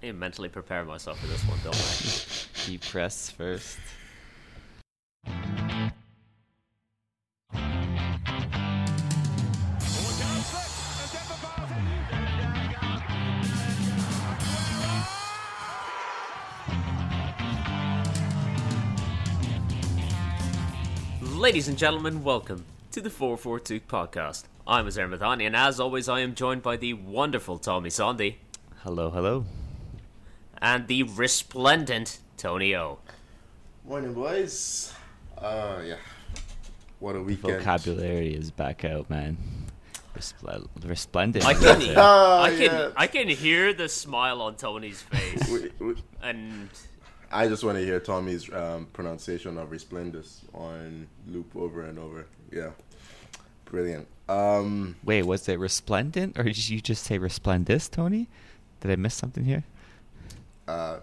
I need to mentally prepare myself for this one, don't I? He press first. Ladies and gentlemen, welcome to the 442 podcast. I'm Azar Mathani, and as always, I am joined by the wonderful Tommy Sondi Hello, hello. And the resplendent Tony O. Morning, boys. Uh, yeah. What a weekend. Vocabulary is back out, man. Respl- resplendent. I can, it? Ah, I can, yeah. I can hear the smile on Tony's face, We- we- and I just want to hear Tommy's um, pronunciation of Resplendus on loop over and over. Yeah. Brilliant. Um, Wait, was it resplendent or did you just say resplendus, Tony? Did I miss something here? Uh,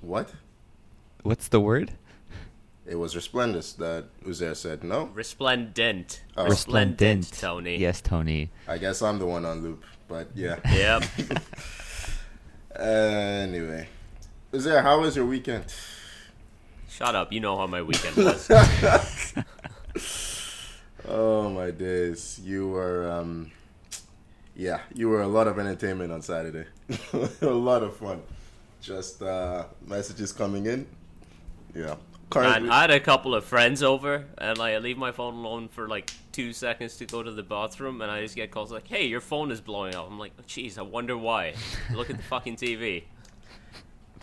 what? What's the word? It was resplendent that Uzair said no. resplendent, Oh. resplendent, Tony. Yes, Tony. I guess I'm the one on loop, but yeah. Yep. anyway. Uzair, how was your weekend? Shut up. You know how my weekend was. Oh my days. You were um yeah, you were a lot of entertainment on Saturday. a lot of fun. Just uh messages coming in. Yeah. Currently, I had a couple of friends over, and like I leave my phone alone for like two seconds to go to the bathroom, and I just get calls like, "Hey, your phone is blowing up." I'm like, "Jeez, I wonder why." Look at the fucking TV.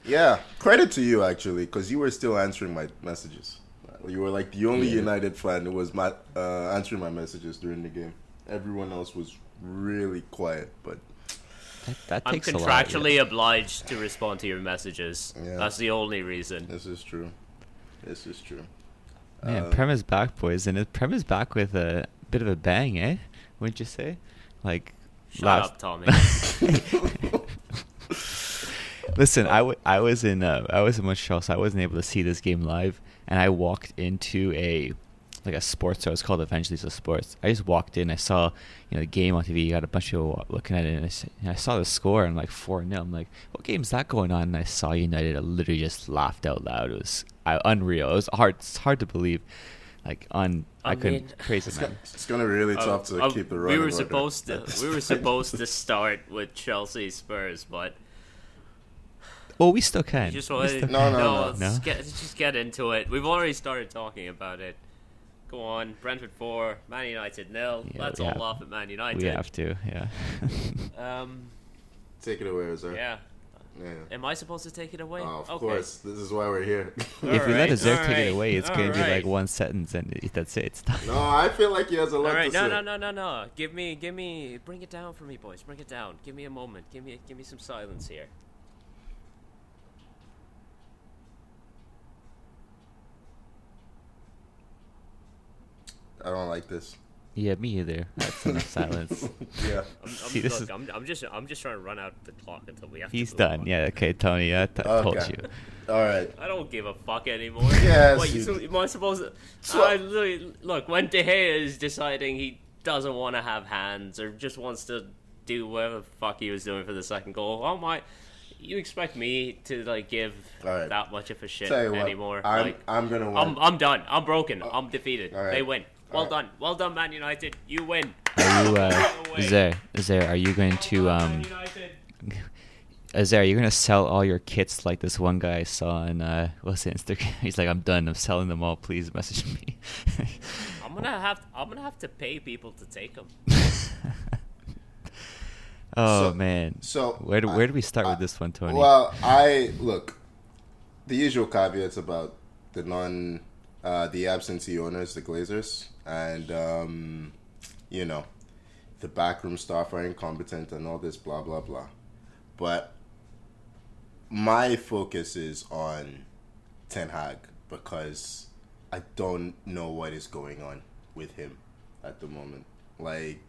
yeah, credit to you actually cuz you were still answering my messages. You were like the only Yeah. United fan who was my uh, answering my messages during the game. Everyone else was really quiet, but That, that I'm takes a lot. contractually yeah. obliged to respond to your messages. Yeah. That's the only reason. this is true. This is true. Man, Uh, Prem is back, boys, and it, Prem is back with a bit of a bang, eh? Wouldn't you say? Like Shut last. up, Tommy. Listen, I, w- I was in uh, I was in Montreal, so I wasn't able to see this game live, and I walked into a like a sports store. It's called eventually. Evangelista Sports. I just walked in. I saw you know the game on TV. You got a bunch of people looking at it, and I, s- and I saw the score. and like four 0 I'm like, what game's that going on? And I saw United. I literally just laughed out loud. It was I, unreal. It was hard. It's hard to believe. Like on, I, I couldn't mean- crazy It's, man. gonna, it's gonna be really Uh, tough to uh, keep the road. we were order supposed to we were supposed to start with Chelsea Spurs, but Well, we still can. you just We wanted still- No, no, no. let's No? Get, let's just get into it. We've already started talking about it. Go on, Brentford four, Man United nil. Yeah, Let's all have- laugh at Man United. We have to, yeah. Um, Take it away, sir. yeah. Yeah. Am I supposed to take it away? Oh, of okay. course. This is why we're here. if we let Alright, Azir take alright, it away, it's going to be like one sentence and it- that's it. It's done. no, I feel like he has a lot All right, to no, say. no, no, no, no. Give me, give me, bring it down for me, boys. Bring it down. Give me a moment. Give me, give me some silence here. I don't like this. Yeah, me either. That's enough silence. Yeah. I'm, I'm, See, this look, is- I'm, I'm just, I'm just trying to run out the clock until we have He's to. move done. on. Yeah, okay, Tony. I t- told you. All right. I don't give a fuck anymore. yeah. What, you, you am I supposed to? So- I literally- look, when De Gea is deciding he doesn't want to have hands or just wants to do whatever the fuck he was doing for the second goal, oh my. You expect me to like give All right. that much of a shit Tell what, anymore? I'm, like, I'm gonna win. I'm, I'm done. I'm broken. Uh, I'm defeated. all right. They win. Well All right. done. Well done, Man United. You win. Are you, uh, Go away. Zaire, Zaire, are you going to, Well done, um, Man United. Are you going to sell all your kits like this one guy I saw on, uh, what's it, Instagram? He's like, I'm done. I'm selling them all. Please message me. I'm gonna have. I'm gonna have to pay people to take them. oh, So- man. so, where do, I- where do we start I- with this one, Tony? Well, I look. The usual caveats about the non, uh, the absentee owners, the Glazers, and um, you know, the backroom staff are incompetent and all this blah blah blah. But my focus is on Ten Hag because I don't know what is going on with him at the moment. Like,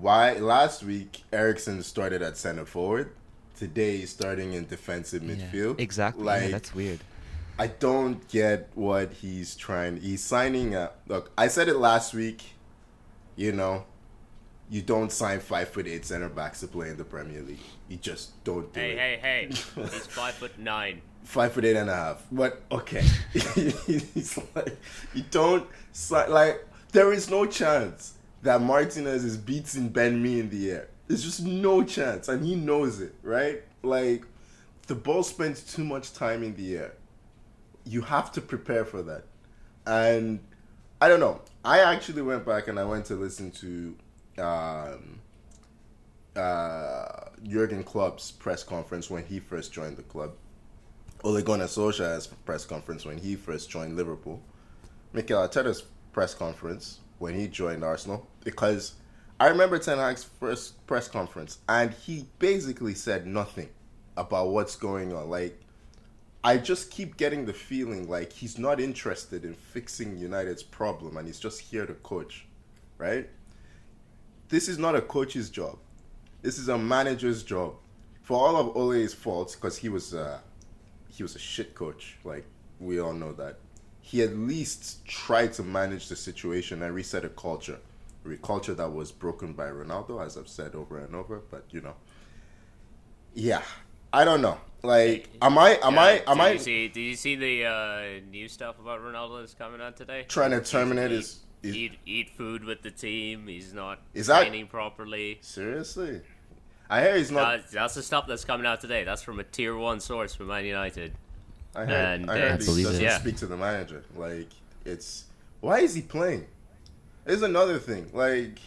why last week Eriksen started at center forward, today he's starting in defensive Yeah, midfield. Exactly. Like, yeah, that's weird. I don't get what he's trying. He's signing a look. I said it last week. You know, you don't sign five foot eight center backs to play in the Premier League. You just don't do Hey, it. hey, hey! hey! He's five foot nine. Five foot eight and a half. But okay, it's like you don't sign like there is no chance that Martinez is beating Mbeumo in the air. There's just no chance, and he knows it, right? Like the ball spends too much time in the air. You have to prepare for that, and I don't know. I actually went back and I went to listen to um, uh, Jurgen Klopp's press conference when he first joined the club. Ole Gunnar Solskjaer's press conference when he first joined Liverpool. Mikel Arteta's press conference when he joined Arsenal. Because I remember Ten Hag's first press conference and he basically said nothing about what's going on. Like, I just keep getting the feeling like he's not interested in fixing United's problem and he's just here to coach, right? This is not a coach's job. This is a manager's job. For all of Ole's faults, because he was uh, he was a shit coach, like we all know that. He at least tried to manage the situation and reset a culture, a culture that was broken by Ronaldo, as I've said over and over. But you know, yeah, I don't know. Like, am I am Yeah, I am I You see, did you see the uh, new stuff about Ronaldo that's coming out today? trying to terminate Eat- his? his eat eat food with the team. He's not Is that- training properly. seriously, I hear he's not. Uh, that's the stuff that's coming out today. That's from a tier one source from Man United. I heard, and, I uh, heard I he doesn't. Yeah. speak to the manager. Like it's why is he playing? There's another thing. Like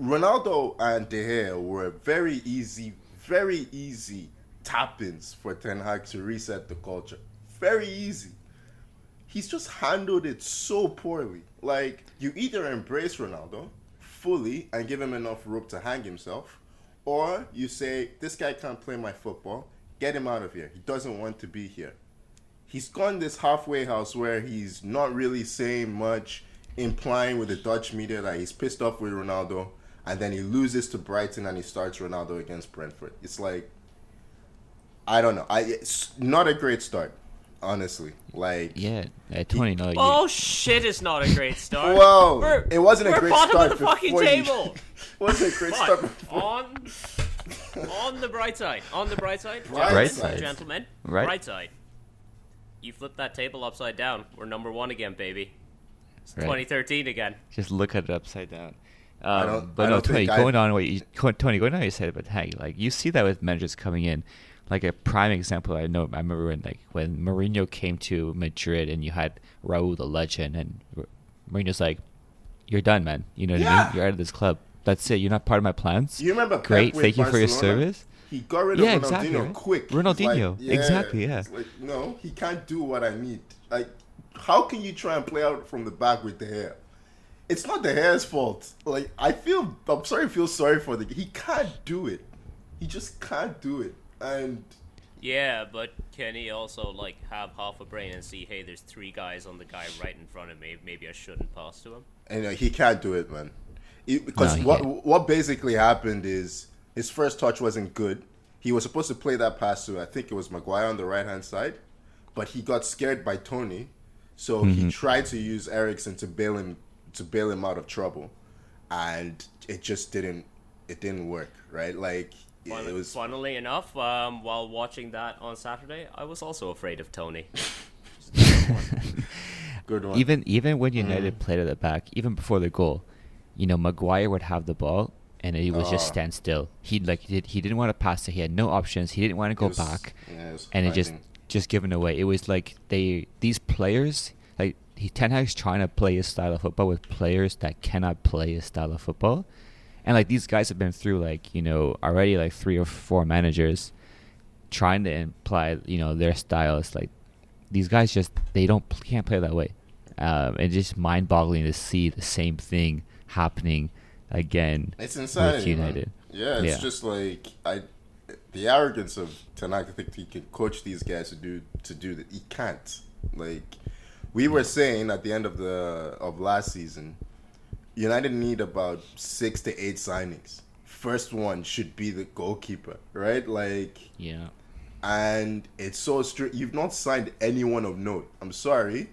Ronaldo and De Gea were very easy, very easy tap-ins for Ten Hag to reset the culture. Very easy. He's just handled it so poorly. Like you either embrace Ronaldo fully and give him enough rope to hang himself, or you say this guy can't play my football. Get him out of here. He doesn't want to be here he's gone this halfway house where he's not really saying much, implying with the Dutch media that he's pissed off with Ronaldo, and then he loses to Brighton and he starts Ronaldo against Brentford. It's like, I don't know. I it's not a great start, honestly. Like, Yeah, at Tony. No, Oh shit! It's not a great start. whoa, We're- it wasn't a we're great bottom start of the fucking before you- table. wasn't a great But start. Before. on on the bright side, on the bright side, Bright gentlemen, side. gentlemen, Right. bright side. You flip that table upside down. We're number one again, baby. It's Right. 2013 again. just look at it upside down. I Um, don't- but no, Tony, think I- going on what you, Tony, going on what you said about Hag, like you see that with managers coming in. Like a prime example, I know. I remember when like when Mourinho came to Madrid, and you had Raúl the legend, and Mourinho's like, "You're done, man. You know what I mean? You're out of this club. That's it. You're not part of my plans. You remember Pep Great, thank you for your service. He got rid of Yeah, Ronaldinho exactly, right? quick. Ronaldinho, like, exactly, yeah. Like, no, he can't do what I need. Like, how can you try and play out from the back with De Gea? It's not De Gea's fault. Like, I feel, I'm sorry, I feel sorry for the. He can't do it. He just can't do it. And Yeah, but can he also like have half a brain and see, hey, there's three guys on the guy right in front of me. Maybe I shouldn't pass to him. and uh, he can't do it, man. It- because No, what can't. what basically happened is his first touch wasn't good. He was supposed to play that pass to I think it was Maguire on the right hand side, but he got scared by Tony, so Mm-hmm. he tried to use Eriksen to bail him to bail him out of trouble, and it just didn't it didn't work. Right, like it, Funnily, was funnily enough, um, while watching that on Saturday, I was also afraid of Tony. good one. even even when Mm. United played at the back, even before the goal, you know, Maguire would have the ball and he would just Oh. stand still. He like he, did, he didn't want to pass it. He had no options. He didn't want to go was- back, yeah, it was and it just just given away. It was like they these players like he Ten Hag's trying to play his style of football with players that cannot play his style of football, and like these guys have been through like you know already like three or four managers trying to imply you know their styles like these guys just they don't can't play that way um, it's just mind-boggling to see the same thing happening again It's insanity, with man. United. Yeah, it's Yeah. just like I, the arrogance of tonight Tanaka think he can coach these guys to do to do that. He can't. Like we were saying at the end of the of last season, United need about six to eight signings. First one should be the goalkeeper, right? Like, Yeah, and it's so strict. You've not signed anyone of note. I'm sorry,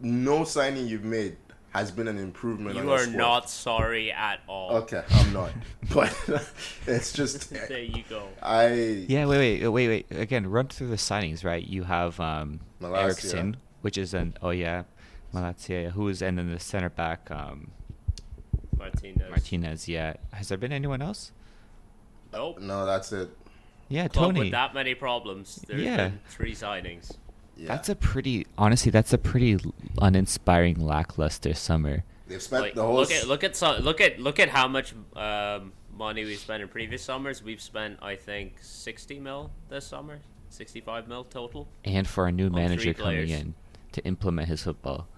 no signing you've made has been an improvement. on You our are not sorry at all. Okay, I'm not. but it's just There you go. I Yeah, wait, wait, wait, wait. Again, run through the signings, right? You have um, Malacia. Eriksen, which is an oh yeah, Malacia, who is and then the center back um, Martinez. Martinez. Yeah, has there been anyone else? Nope. no, that's it. Yeah, Club Tony. with that many problems. There's Yeah. been three signings. Yeah, That's a pretty honestly. That's a pretty uninspiring, lackluster summer. they've spent Like, the whole. look at look at some, look at look at how much um, money we spent in previous summers. We've spent I think sixty mil this summer, sixty five mil total. And for a new manager coming in to implement his football,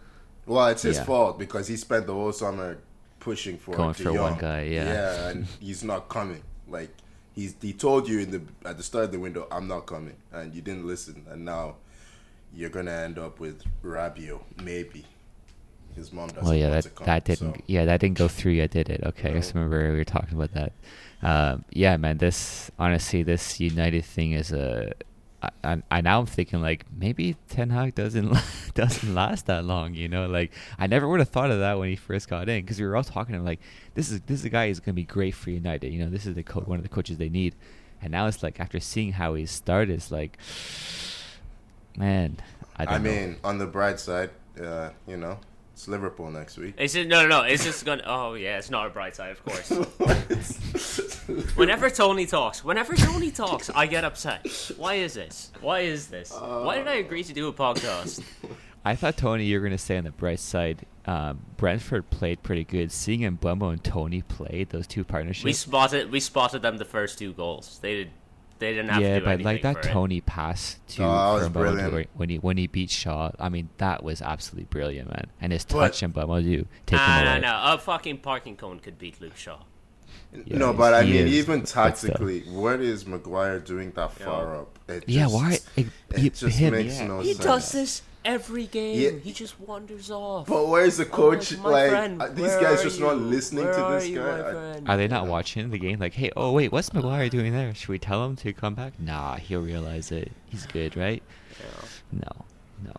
Well, it's his Yeah. fault because he spent the whole summer pushing for Going for one guy, yeah. yeah, and he's not coming. Like he's he told you in the at the start of the window, I'm not coming, and you didn't listen, and now you're gonna end up with Rabiot, maybe. His mom doesn't well, yeah, want that to come. that didn't. so- Yeah, that didn't go through yet, did it? Okay, I just remember we were talking about that. Um, yeah, man. This honestly, this United thing is a. I, I, I now I'm thinking like maybe Ten Hag doesn't doesn't last that long. You know, like I never would have thought of that when he first got in because we were all talking to him like this is this is a guy who's gonna be great for United. You know, this is the co- one of the coaches they need. And now it's like after seeing how he started, it's like, man, I don't I mean, on the bright side, uh, you know, it's Liverpool next week. Is it no no no? It's just gonna. Oh yeah, it's not a bright side, of course. Whenever Tony talks, whenever Tony talks, I get upset. Why is this? Why is this? Why did I agree to do a podcast? I thought Tony, you were going to say on the bright side, um, Brentford played pretty good. Seeing Mbeumo and Tony play those two partnerships, We spotted we spotted them the first two goals. They did. They didn't have yeah, to do but anything like that for it. Tony pass to Oh, that was for Mbeumo brilliant. when he when he beat Shaw, I mean that was absolutely brilliant, man. And his But- touch and Mbeumo do take Nah, him nah, away. nah. A fucking parking cone could beat Luke Shaw. Yeah, no, but I mean, even tactically, what is Maguire doing that Yeah. far up? It Yeah, just- why? It, It just him, makes yeah. no He sense. He does this every game. Yeah. He just wanders off. But where's the coach? my like friend, these guys are just not listening Where to are this you, guy. my Are they not watching the game? Like, hey, oh wait, what's Maguire doing there? Should we tell him to come back? Nah, he'll realize it. He's good, right? Yeah. No, no.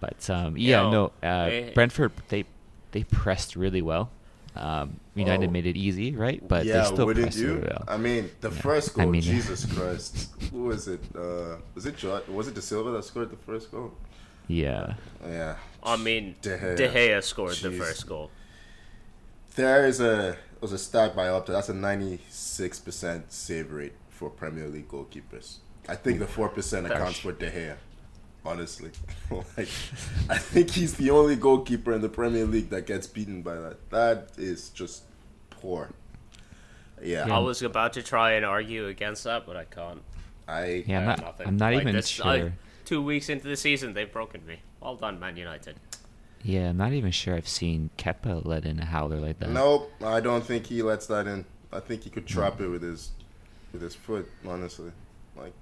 But um, yeah, Yo, no. Uh, eh. Brentford they they pressed really well. Um, United Oh. made it easy, right? But yeah, they still wouldn't pressed you? really well. I mean, the Yeah. first I goal, mean- Jesus Christ, who was it? Uh, was it Jo- was it Dasilva that scored the first goal? Yeah, Yeah, I mean, De De Gea. Gea, scored the first goal. there is a was a stat by Opta. That's a ninety six percent save rate for Premier League goalkeepers. I think the four percent accounts for De Gea. Honestly, like, I think he's the only goalkeeper in the Premier League that gets beaten by that. That is just poor. Yeah, Yeah. I was about to try and argue against that, but I can't. I yeah. I'm not. I'm not Like, even this- sure. I- two weeks into the season, they've broken me. Well done, Man United. yeah, I'm not even sure. I've seen Kepa let in a howler like that. Nope, I don't think he lets that in. I think he could trap mm. it with his with his foot. Honestly, like,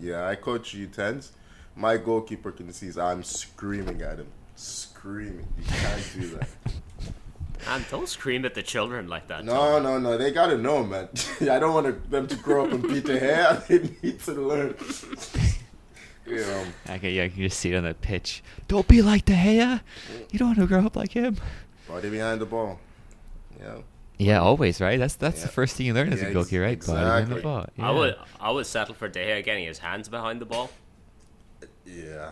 yeah, I coach U tens. My goalkeeper can see. I'm screaming at him, screaming. You can't do that. And don't scream at the children like that. No, no, no. They gotta know, man. I don't want them to grow up and beat their hair. They need to learn. You know, Okay, yeah, I can just see it on the pitch. Don't be like De Gea. You don't want to grow up like him. body behind the ball. Yeah. Yeah, always, right? That's that's the first thing you learn as Yeah, a goalkeeper, right? ex- Body behind the exactly. ball. I would I would settle for De Gea getting his hands behind the ball. Yeah.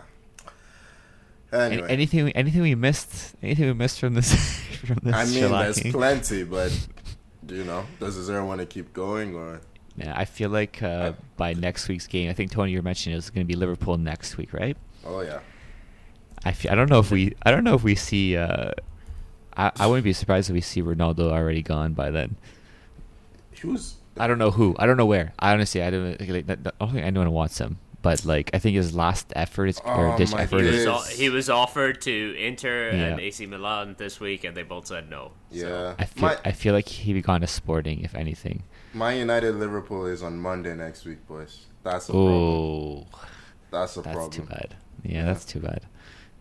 Any- Anyway, anything anything we missed anything we missed from this from this I mean, there's plenty, but do you know, does Azar want to keep going or? Yeah, I feel like uh, by next week's game, I think Tony, you were mentioning it's going to be Liverpool next week, right? Oh yeah. I feel, I don't know if we I don't know if we see. Uh, I I wouldn't be surprised if we see Ronaldo already gone by then. Who's I don't know who. I don't know where. I honestly I don't like, I don't think anyone wants him. But like I think his last effort is or Oh, ditch my effort He is was, o- he was offered to Inter and AC Milan this week, and they both said no. So, Yeah. I feel my, I feel like he would be gone to Sporting if anything. My United Liverpool is on Monday next week, boys. That's a problem. Oh, That's a problem. that's problem. too bad. Yeah, Yeah. that's too bad.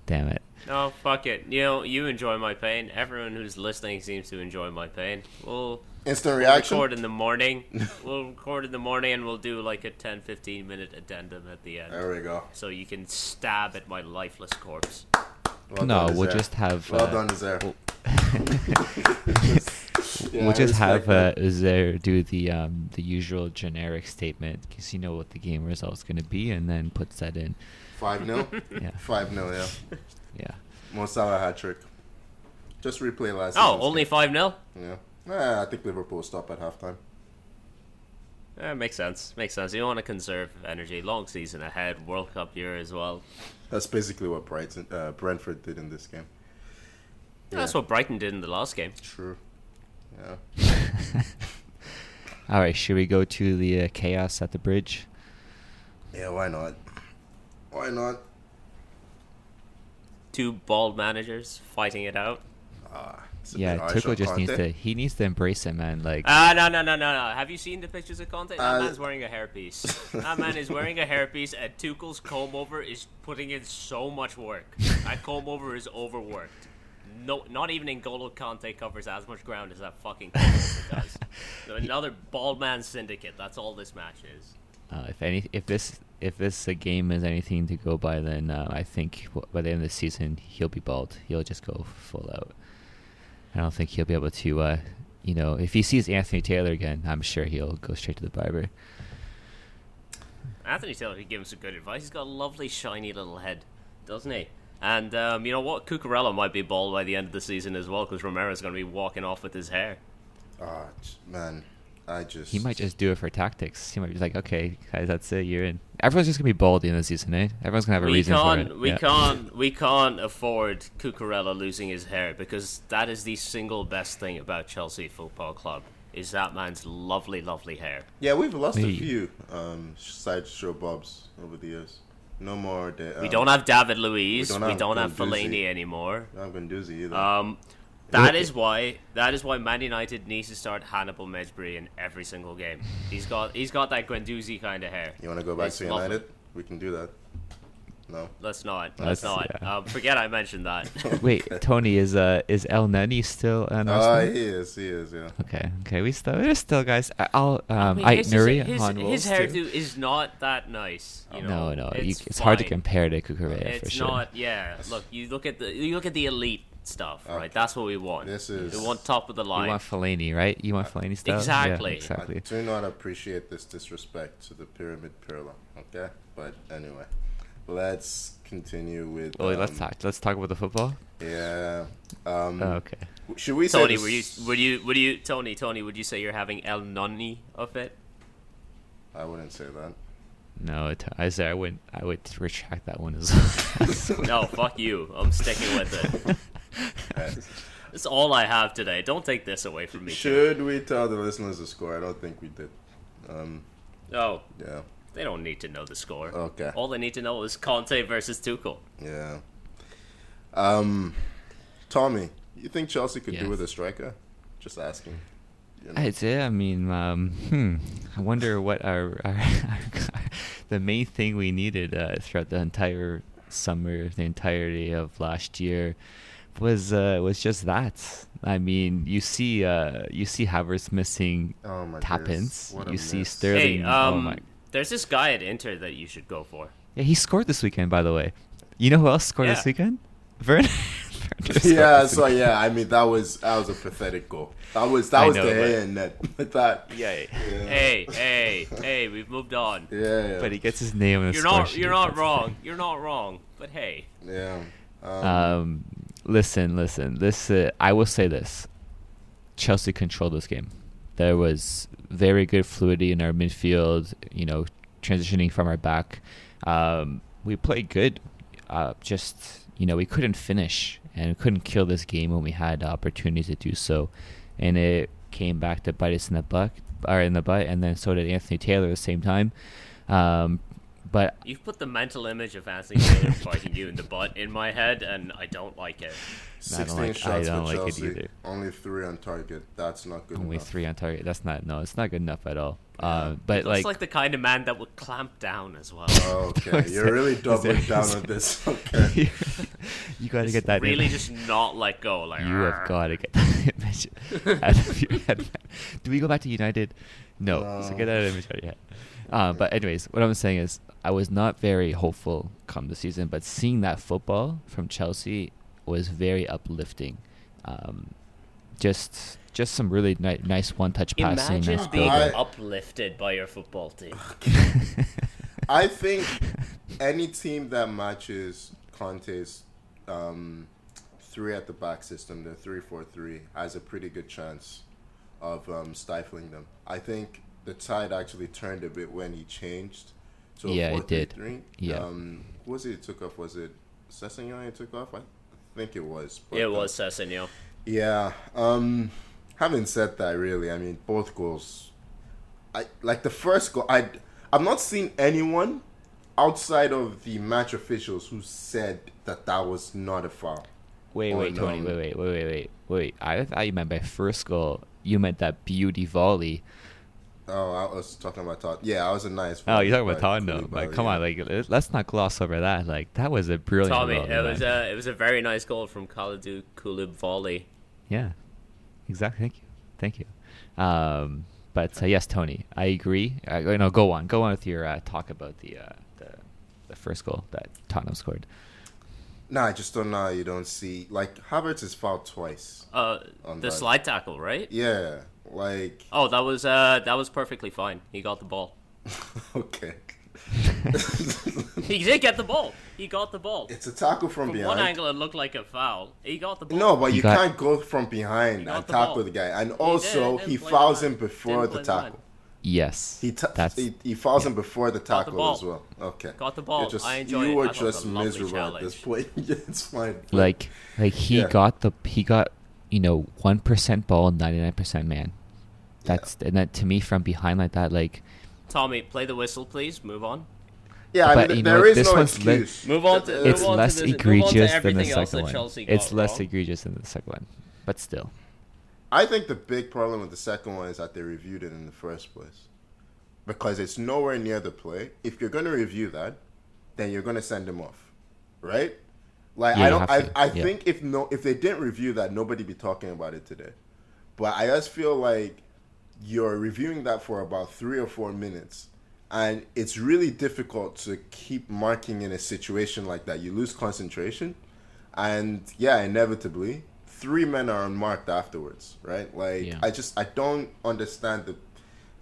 Damn it. No, fuck it. You know, you enjoy my pain. Everyone who's listening seems to enjoy my pain. We'll Instant we'll reaction. record in the morning. we'll record in the morning, and we'll do like a 10, 15 minute addendum at the end, There we go. so you can stab at my lifeless corpse. Well no, done, we'll just have. Well uh, done, Azar. we'll- Yeah, we'll just have uh. Uzair do the um, the usual generic statement because you know what the game result's going to be, and then puts that in. five 0 Yeah, Five 0 yeah. yeah. Mo Salah hat trick. Just replay last. Oh, only 5 0? Yeah. Eh, I think Liverpool stop at halftime. Yeah, makes sense. Makes sense. You want to conserve energy. Long season ahead. World Cup year as well. That's basically what Brighton, uh, Brentford did in this game. That's what Brighton did in the last game. True. Yeah. All right, should we go to the uh, chaos at the bridge? Yeah. Why not? Why not? Two bald managers fighting it out. Ah, yeah, bit Tuchel on just needs to. He needs to embrace it, man. Like, Ah, no, no, no, no, no. Have you seen the pictures of Conte? That Uh, man's wearing a hairpiece. that man is wearing a hairpiece, and Tuchel's comb over is putting in so much work. That comb over is overworked. No, not even N'Golo Kanté covers as much ground as that fucking does. Another bald man syndicate. That's all this match is. uh, if any, if this, if this uh, game is anything to go by, then uh, I think by the end of the season he'll be bald. He'll just go full out. I don't think he'll be able to. Uh, you know, if he sees Anthony Taylor again, I'm sure he'll go straight to the barber. Anthony Taylor could give him some good advice. He's got a lovely, shiny little head, doesn't he? And um, you know what? Cucurella might be bald by the end of the season as well, because Romero's going to be walking off with his hair. Ah, j- man, I just. He might just do it for tactics. He might be like, okay, guys, that's it. You're in. Everyone's just gonna be bald at the end of the season, eh? Everyone's gonna have a we reason can't, for it. we Yeah. can't, we can't afford Cucurella losing his hair because that is the single best thing about Chelsea Football Club. Is that man's lovely, lovely hair? Yeah, we've lost a few um, sideshow bobs over the years. No more. De- we um, don't have David Luiz. we We don't don't have have, Guendouzi. Fellaini anymore. Not Guendouzi either. Um, that is why that is why Man United needs to start Hannibal Mejbri in every single game. He's got he's got that Guendouzi kind of hair. you want to go back it's to lovely. United? We can do that. No. Let's not. Let's- Let's not. yeah. Um, forget I mentioned that. Wait, Tony is uh is Elneny still an Oh, Arsenal? he is. He is. Yeah. Okay, okay, we still there's still guys. I- I'll um I mean, I his, Nuri his, on his, Wolves his too. hairdo is not that nice. You know? no, no, you, it's, it's hard to compare to Cucurella It's for sure. not. Yeah, look, you look at the you look at the elite stuff, Okay. right? That's what we want. This is- we want top of the line. You want Fellaini, right? You want Fellaini style? Exactly. Yeah, exactly. I do not appreciate this disrespect to the pyramid pillar. Okay, but anyway, let's continue with. Well, let's um, talk. Let's talk about the football. Yeah. Um, Oh, okay. Should we Tony, this- were you would you would you Tony Tony would you say you're having Elneny of it? I wouldn't say that. No, it, I say I would I would retract that one as well. No, fuck you. I'm sticking with it. Okay. That's all I have today. Don't take this away from me. Should we tell the listeners the score? I don't think we did. Um, Oh, yeah. They don't need to know the score. Okay. All they need to know is Conte versus Tuchel. Yeah. Um, Tommy, you think Chelsea could Yes. do with a striker? Just asking. You know. I'd say, I mean, um, hmm, I wonder what our, our, the main thing we needed uh, throughout the entire summer, the entirety of last year, was uh, was just that. I mean, you see, uh, you see Havertz missing Oh my tap days. ins. What a You see. Sterling. Hey, oh um, my! There's this guy at Inter that you should go for. Yeah, he scored this weekend, by the way. You know who else scored Yeah. this weekend? Vern. yeah, so yeah, I mean that was that was a pathetic goal. That was that I was know, the but- hand net. But that Yeah, yeah. Hey, hey, hey, we've moved on. yeah, yeah. but he gets his name on the You're not you're not That's- wrong. You're not wrong. But hey, yeah. Um, Um, listen, listen. This uh, I will say this: Chelsea controlled this game. There was very good fluidity in our midfield. You know, transitioning from our back. Um, we played good. Uh, just you know, we couldn't finish and couldn't kill this game when we had opportunities to do so, and it came back to bite us in the butt, or in the butt, and then so did Anthony Taylor at the same time. Um, but you've put the mental image of Anthony Taylor fighting you in the butt in my head, and I don't like it. I don't 16 like- I shots don't for like it Chelsea. either. Only three on target. That's not good only enough. three on target. That's not no. It's not good enough at all. Yeah. Uh, but Looks like, like, the kind of man that would clamp down as well. Okay, you're really is doubling there- down on this. Okay. you got to get that. really in. just not let go. Like you have got to get that image out of your head. Do we go back to United? No. So get that image out of your head. Uh, but anyways, what I'm saying is, I was not very hopeful come the season, but seeing that football from Chelsea was very uplifting. Um, just just some really ni- nice one-touch passing. Imagine nice being build-up. uplifted by your football team. I think any team that matches Conte's um, three at the back system, the three four three, has a pretty good chance of um, stifling them. I think the tide actually turned a bit when he changed to a Yeah, it did. three. Yeah. Um, who was it? He took off? Was it Sessegnon? He took off. I think it was. but, it uh, was Sessegnon. yeah. Um, having said that, really, I mean, both goals. I like the first goal. I I've not seen anyone outside of the match officials who said that that was not a foul. Wait, wait, Tony, wait, wait, wait, wait, wait, wait. I thought you meant by first goal. You meant that beauty volley. Oh, I was talking about Tot. Yeah, I was a nice. Oh, you're talking about Tottenham. Koulibaly, Like, come yeah. on, like let- let's not gloss over that. Like, that was a brilliant. Tommy, volley, it was a it was a very nice goal from Kalidou Koulibaly. Yeah, exactly. Thank you, thank you. Um, but uh, yes, Tony, I agree. Uh, no, go on, go on with your uh, talk about the, uh, the the first goal that Tottenham scored. No, I just don't know. You don't see like Havertz is fouled twice. Uh, On the that. slide tackle, right? Yeah, like Oh, that was uh that was perfectly fine. He got the ball. okay. He did get the ball. He got the ball. It's a tackle from, From behind. one angle, it looked like a foul. He got the ball. No, but You you got- can't go from behind and the tackle ball. the guy. And also, didn't he fouls the him before Didn't the play the tackle. Yes, He, ta- that's he he fouls yeah. him before the the tackle ball. as well. Okay, Got the ball. You're just, I enjoy You were I thought it was just a lovely miserable at this point. it's fine. like like he Yeah. got the he got you know one percent ball, ninety nine percent man. That's and that to me from behind like that, like Tommy, play the whistle, please. Move on. yeah, I but mean, you know there what, is this no one's lit- excuse. Move on to- That- move it's on to less this- move on to egregious than the second one. It's It's less wrong. egregious than the second one, but still. I think the big problem with the second one is that they reviewed it in the first place. Because it's nowhere near the play. If you're going to review that, then you're going to send him off. Right? Like Yeah, I don't I, to, I yeah. think if no if they didn't review that nobody'd be talking about it today. But I just feel like you're reviewing that for about 3 or 4 minutes and it's really difficult to keep marking in a situation like that. You lose concentration and yeah, inevitably three men are unmarked afterwards, right? Like Yeah. I just I don't understand the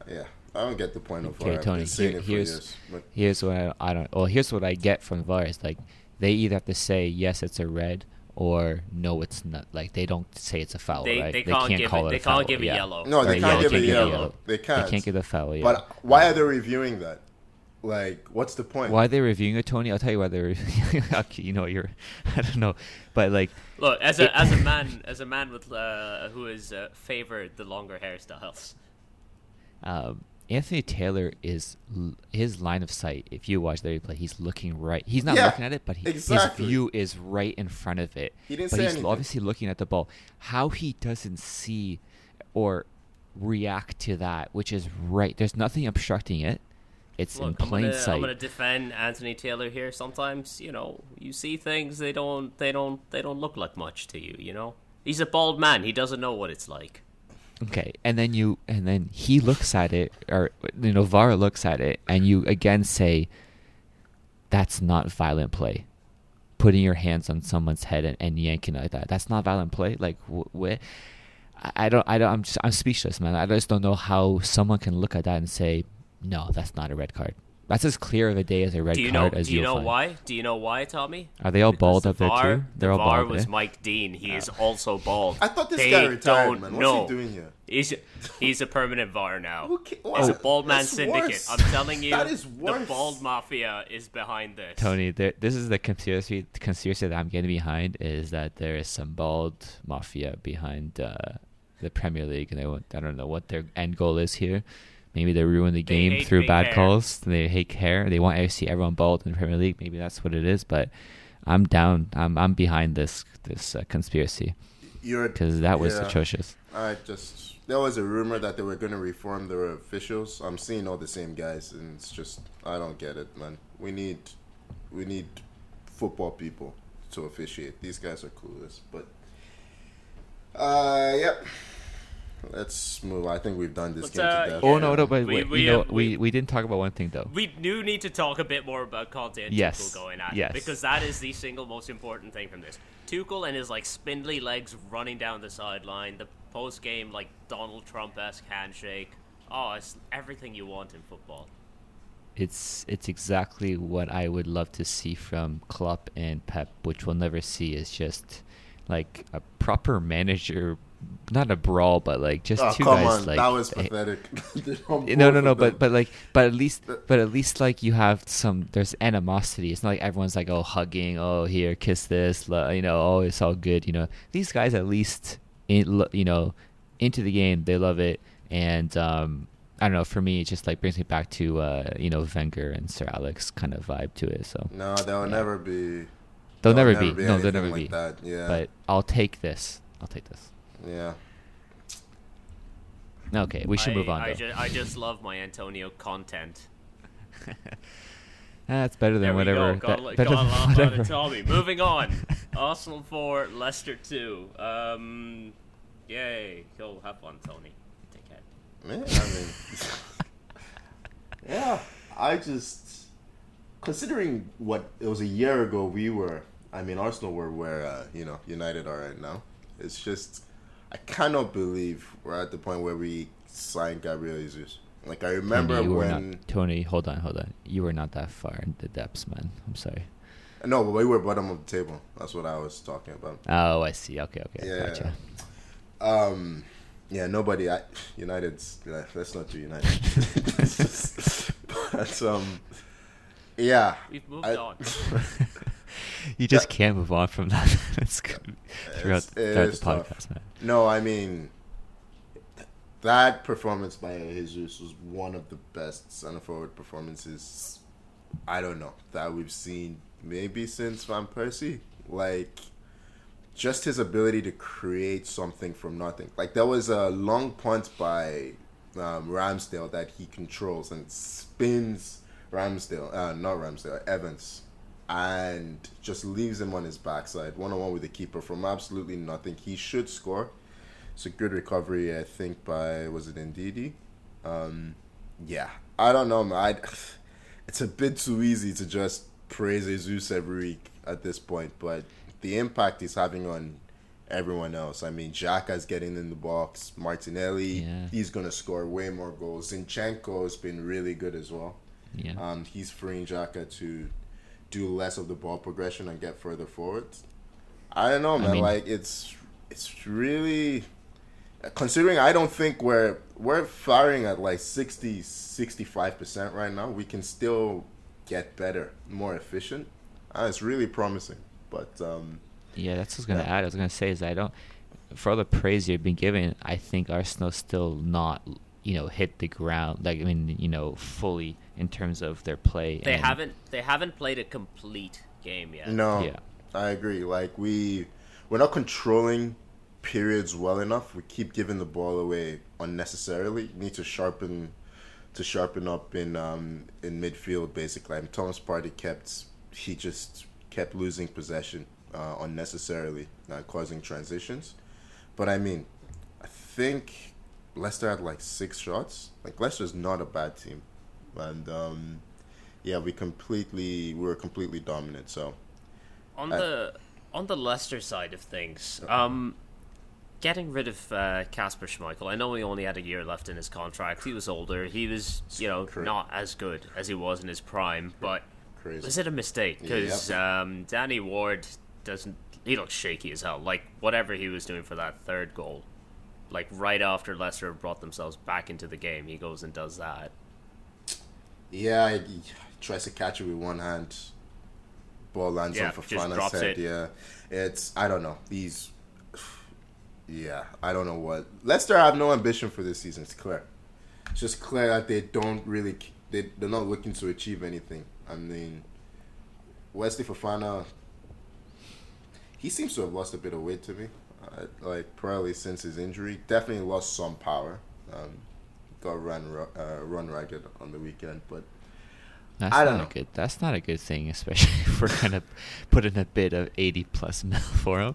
yeah I don't get the point of Okay, VAR. Tony, here- it here's- years, Here's what I, I don't. Well, here's what I get from VAR is like they either have to say yes, it's a red, or no, it's not. Like they don't say it's a foul, They- right? they can't give call it- it they a foul. can't give a yeah. yellow. no, they Or can't yeah, give they a can't give yellow. a yellow. They can't. They can't give a foul. Yeah. But why are they reviewing that? Like, what's the point? why are they reviewing it, Tony? I'll tell you why they're. okay, you know, you're. I don't know, but like, Look, as a as a man as a man with uh, who has uh, favored the longer hairstyles. um, Anthony Taylor is his line of sight. If you watch the replay, he's looking right. He's not Yeah, looking at it, but he, exactly. his view is right in front of it. He didn't but say he's anything. obviously looking at the ball. How he doesn't see or react to that, which is right. There's nothing obstructing it. It's in Look, I'm plain gonna, sight. I'm gonna defend Anthony Taylor here. Sometimes, you know, you see things they don't they don't they don't look like much to you. You know, he's a bald man. He doesn't know what it's like. Okay, and then you and then he looks at it, or you know, Vara looks at it, and you again say, "That's not violent play." Putting your hands on someone's head and, and yanking like that—that's not violent play. Like, wh- wh- I don't, I don't, I'm, just, I'm speechless, man. I just don't know how someone can look at that and say, "No, that's not a red card." That's as clear of a day as a red do you know? card as Do you know find. why? Do you know why, Tommy? Are they all Because bald the up there too? They're the all VAR bald. was eh? Mike Dean. He is also bald. I thought this they guy retired, man. What's know. he doing here? He's he's a permanent VAR now. Who ca- It's a wow, bald man that's syndicate. worse. I'm telling you, That is the worse. bald mafia is behind this. Tony, there, this is the conspiracy. The conspiracy that I'm getting behind is that there is some bald mafia behind uh, the Premier League, and they want, I don't know what their end goal is here. Maybe they ruin the They game through bad hair. calls. They hate hair. They want to see everyone bald in the Premier League. Maybe that's what it is. But I'm down. I'm I'm behind this this uh, conspiracy You're because that was yeah. atrocious. I just there was a rumor that they were going to reform their officials. I'm seeing all the same guys, and it's just I don't get it, man. We need we need football people to officiate. These guys are clueless, but uh, yep. Let's move. I think we've done this Let's, game uh, to death. Oh no, no, but We- wait, we, you know, uh, we, we- we didn't talk about one thing though. We do need to talk a bit more about Conte and Yes, Tuchel going at yes. it because that is the single most important thing from this. Tuchel and his like spindly legs running down the sideline, the post game like Donald Trump esque handshake. Oh, it's everything you want in football. It's it's exactly what I would love to see from Klopp and Pep, which we'll never see. Is just like a proper manager, not a brawl, but like just Oh, two come guys on, like that was eh, pathetic. no no no but but like but at least but at least like you have some there's animosity it's not like everyone's like oh hugging oh here kiss this you know oh it's all good you know these guys at least in you know into the game they love it and um I don't know. For me, it just like brings me back to uh, you know Wenger and Sir Alex kind of vibe to it. So no, there'll Yeah. never be. they'll there'll never, be. No, they'll never like be. That. Yeah, But I'll take this. I'll take this. Yeah. Okay, we should I, move on. I, ju- I just love my Antonio content. That's better than There whatever. we go. Got, that- got better than whatever. of Tommy. Moving on. Arsenal 4, Leicester 2. Um, yay. Go have fun, Tony. Take care. Man, I mean, yeah, I just considering what it was a year ago we were. I mean, Arsenal were where uh, you know United are right now. It's just I cannot believe we're at the point where we signed Gabriel Jesus. Like I remember Tony, you were when not, Tony, hold on, hold on. You were not that far in the depths, man. I'm sorry. no, but we were bottom of the table. That's what I was talking about. Oh, I see. Okay, okay, Yeah. gotcha. Um, yeah, nobody. I United's. yeah, Let's not do United. but um, yeah. We've moved I- on. you just Yeah. can't move on from that. it's good. throughout, It's- throughout the tough. podcast, man. No, I mean that performance by Jesus was one of the best center forward performances. I don't know that we've seen maybe since Van Persie. Like just his ability to create something from nothing. Like there was a long punt by um, Ramsdale that he controls and spins Ramsdale, uh, not Ramsdale, Evans, and just leaves him on his backside, one on one with the keeper from absolutely nothing. He should score. It's a good recovery, I think, by was it Ndidi? Um, yeah, I don't know, man. I, it's a bit too easy to just praise Jesus every week at this point, but the impact he's having on everyone else. I mean, Xhaka's getting in the box. Martinelli, Yeah. he's gonna score way more goals. Zinchenko has been really good as well. Yeah. Um, he's freeing Xhaka to do less of the ball progression and get further forwards. I don't know, man. mean- like it's it's really considering I don't think we're we're firing at like 60 65 percent right now. We can still get better, more efficient. Uh, it's really promising. But um, Yeah, that's what I was gonna Yeah. add. I was gonna say is I don't, for all the praise you've been given, I think Arsenal still not, you know, hit the ground. Like I mean, you know, fully in terms of their play. They and- haven't they haven't played a complete game yet. no, Yeah. I agree. Like we we're not controlling periods well enough. We keep giving the ball away unnecessarily. We need to sharpen to sharpen up in um, in midfield basically. And Thomas Partey kept he just kept losing possession uh, unnecessarily, uh, causing transitions. But I mean, I think Leicester had like six shots. Like Leicester's not a bad team, and um, yeah, we completely we were completely dominant. So On Uh, the on the Leicester side of things, um, getting rid of uh, Kasper Schmeichel. I know he only had a year left in his contract. He was older. He was, you know, Correct. not as good as he was in his prime. But crazy. was it a mistake? Because um, Danny Ward doesn't. He looks shaky as hell. Like whatever he was doing for that third goal, like right after Leicester brought themselves back into the game, he goes and does that. Yeah, he tries to catch it with one hand. Ball lands Yeah, on drops head. it. Yeah, it's I don't know. These, yeah, I don't know what Leicester have no ambition for this season. It's clear. It's just clear that they don't really they they're not looking to achieve anything. I mean, Wesley Fofana, he seems to have lost a bit of weight to me. Uh, like probably since his injury, definitely lost some power. Um, got run uh, run ragged on the weekend, but That's I not don't a know. good. That's not a good thing, especially if we're gonna put in a bid of eighty plus mil for him.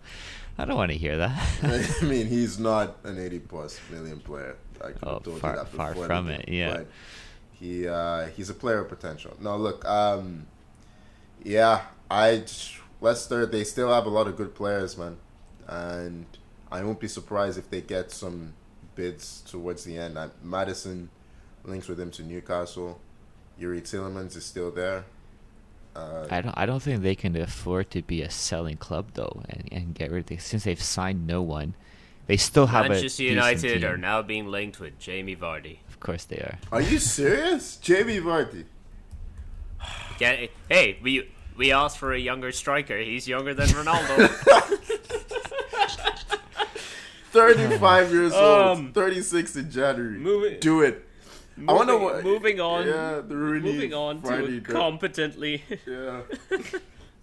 I don't want to hear that. I mean, he's not an 80 plus million player. I could Oh, told far- you that far from it, yeah. But he uh, he's a player of potential. No, look, um, yeah, I Leicester they still have a lot of good players, man, and I won't be surprised if they get some bids towards the end. Uh, Maddison links with him to Newcastle. Youri Tielemans is still there. Uh, I don't. I don't think they can afford to be a selling club though, and, and get rid of it since they've signed no one. They still have Manchester a United team. are now being linked with Jamie Vardy. Of course they are. are you serious, Jamie Vardy? Yeah, hey, we we asked for a younger striker. He's younger than Ronaldo. Thirty-five years old, Um, thirty-six in January. moving- Do it. I wonder Moving- what. moving on. Yeah, the Rooney moving on to Friday a competently. Yeah,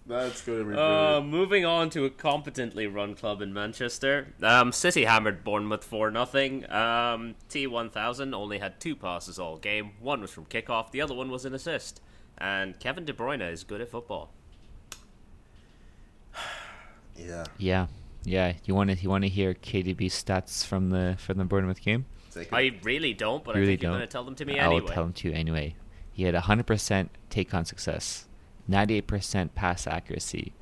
that's gonna be Uh, moving on to a competently run club in Manchester. Um, City hammered Bournemouth for nothing. Um, T1000 only had two passes all game. One was from kickoff. The other one was an assist. And Kevin De Bruyne is good at football. Yeah, Yeah, yeah. You want to you want to hear KDB stats from the from the Bournemouth game? I really don't, but You really I think you're don't? going to tell them to me I'll anyway. tell them to you anyway. He had 100% take on success, 98% pass accuracy,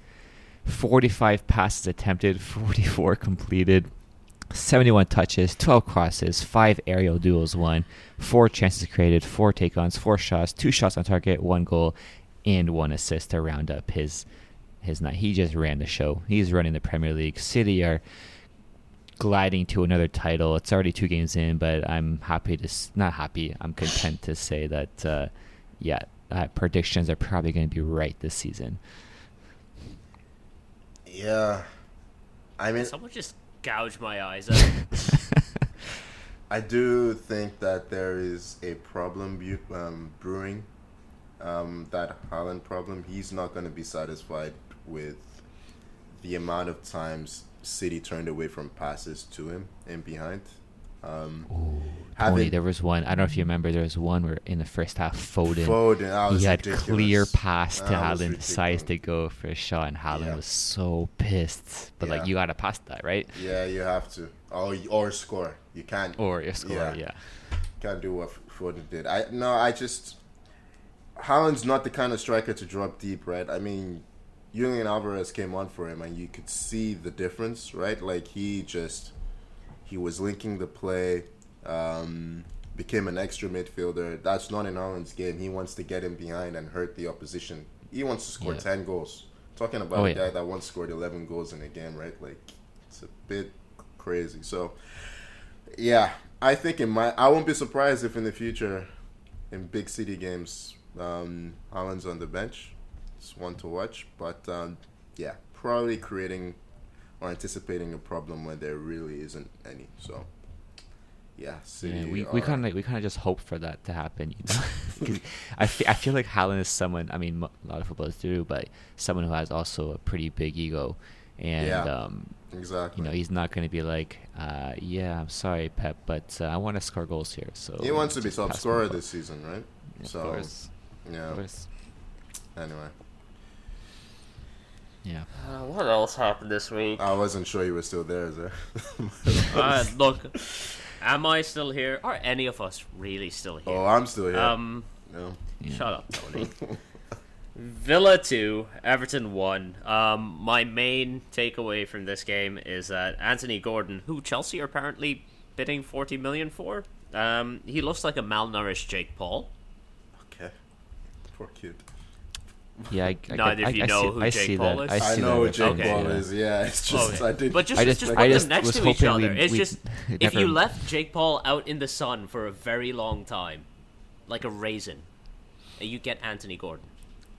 45 passes attempted, 44 completed, 71 touches, 12 crosses, 5 aerial duels won, 4 chances created, 4 take ons, 4 shots, 2 shots on target, 1 goal, and 1 assist to round up his his night. He just ran the show. He's running the Premier League. City are gliding to another title. It's already two games in, but I'm happy to not happy. I'm content to say that uh, yeah, uh, predictions are probably going to be right this season. Yeah, I mean, Someone just gouge my eyes out. I do think that there is a problem bu- um, brewing. Um, that Haaland problem. He's not going to be satisfied with the amount of times City turned away from passes to him and behind. Um, Tony, having there was one. I don't know if you remember. There was one where in the first half, Foden, Foden, was he had ridiculous. clear pass to Haaland, decides to go for a shot, and Haaland Yeah. was so pissed. But Yeah. like, you gotta pass that, right? Yeah, you have to, or or score. You can't. Or you score. Yeah. Yeah. Can't do what Foden did. I no, I just Haaland's not the kind of striker to drop deep, right? I mean, Julian Alvarez came on for him, and you could see the difference, right? Like he just he was linking the play, um, became an extra midfielder. That's not in Haaland's game. He wants to get him behind and hurt the opposition. He wants to score Yeah. ten goals. Talking about Oh, a yeah. guy that once scored eleven goals in a game, right? Like it's a bit crazy. So yeah, I think in my I won't be surprised if in the future, in big city games, um, Haaland's on the bench. It's one to watch, but um, yeah, probably creating or anticipating a problem where there really isn't any. So yeah, City. Yeah, we, are- we kind of we kind of just hope for that to happen, you know. I fe- I feel like Haaland is someone. I mean, a lot of footballers do, but someone who has also a pretty big ego, and Yeah. um, exactly. you know, he's not going to be like, uh, yeah, I'm sorry, Pep, but uh, I want to score goals here. So he wants to be top scorer this season, right? Yeah, so of course, yeah. Anyway, Yeah. Uh, what else happened this week? I wasn't sure you were still there, is there? Uh, look, am I still here? Are any of us really still here? oh, I'm still here. um, no. Yeah. shut up, Tony. Villa 2, Everton 1. Um, my main takeaway from this game is that Anthony Gordon, who Chelsea are apparently bidding 40 million for, um, he looks like a malnourished Jake Paul. Okay. Poor kid. Yeah, I, I, Neither I, of you I know see, who I Jake see Paul that. is? I, I see know that what Jake Paul yeah. is. Yeah, it's just Okay. I did. But just, I just, just- put I them next was to each other. we- it's we just if you left Jake Paul out in the sun for a very long time, like a raisin, you get Anthony Gordon.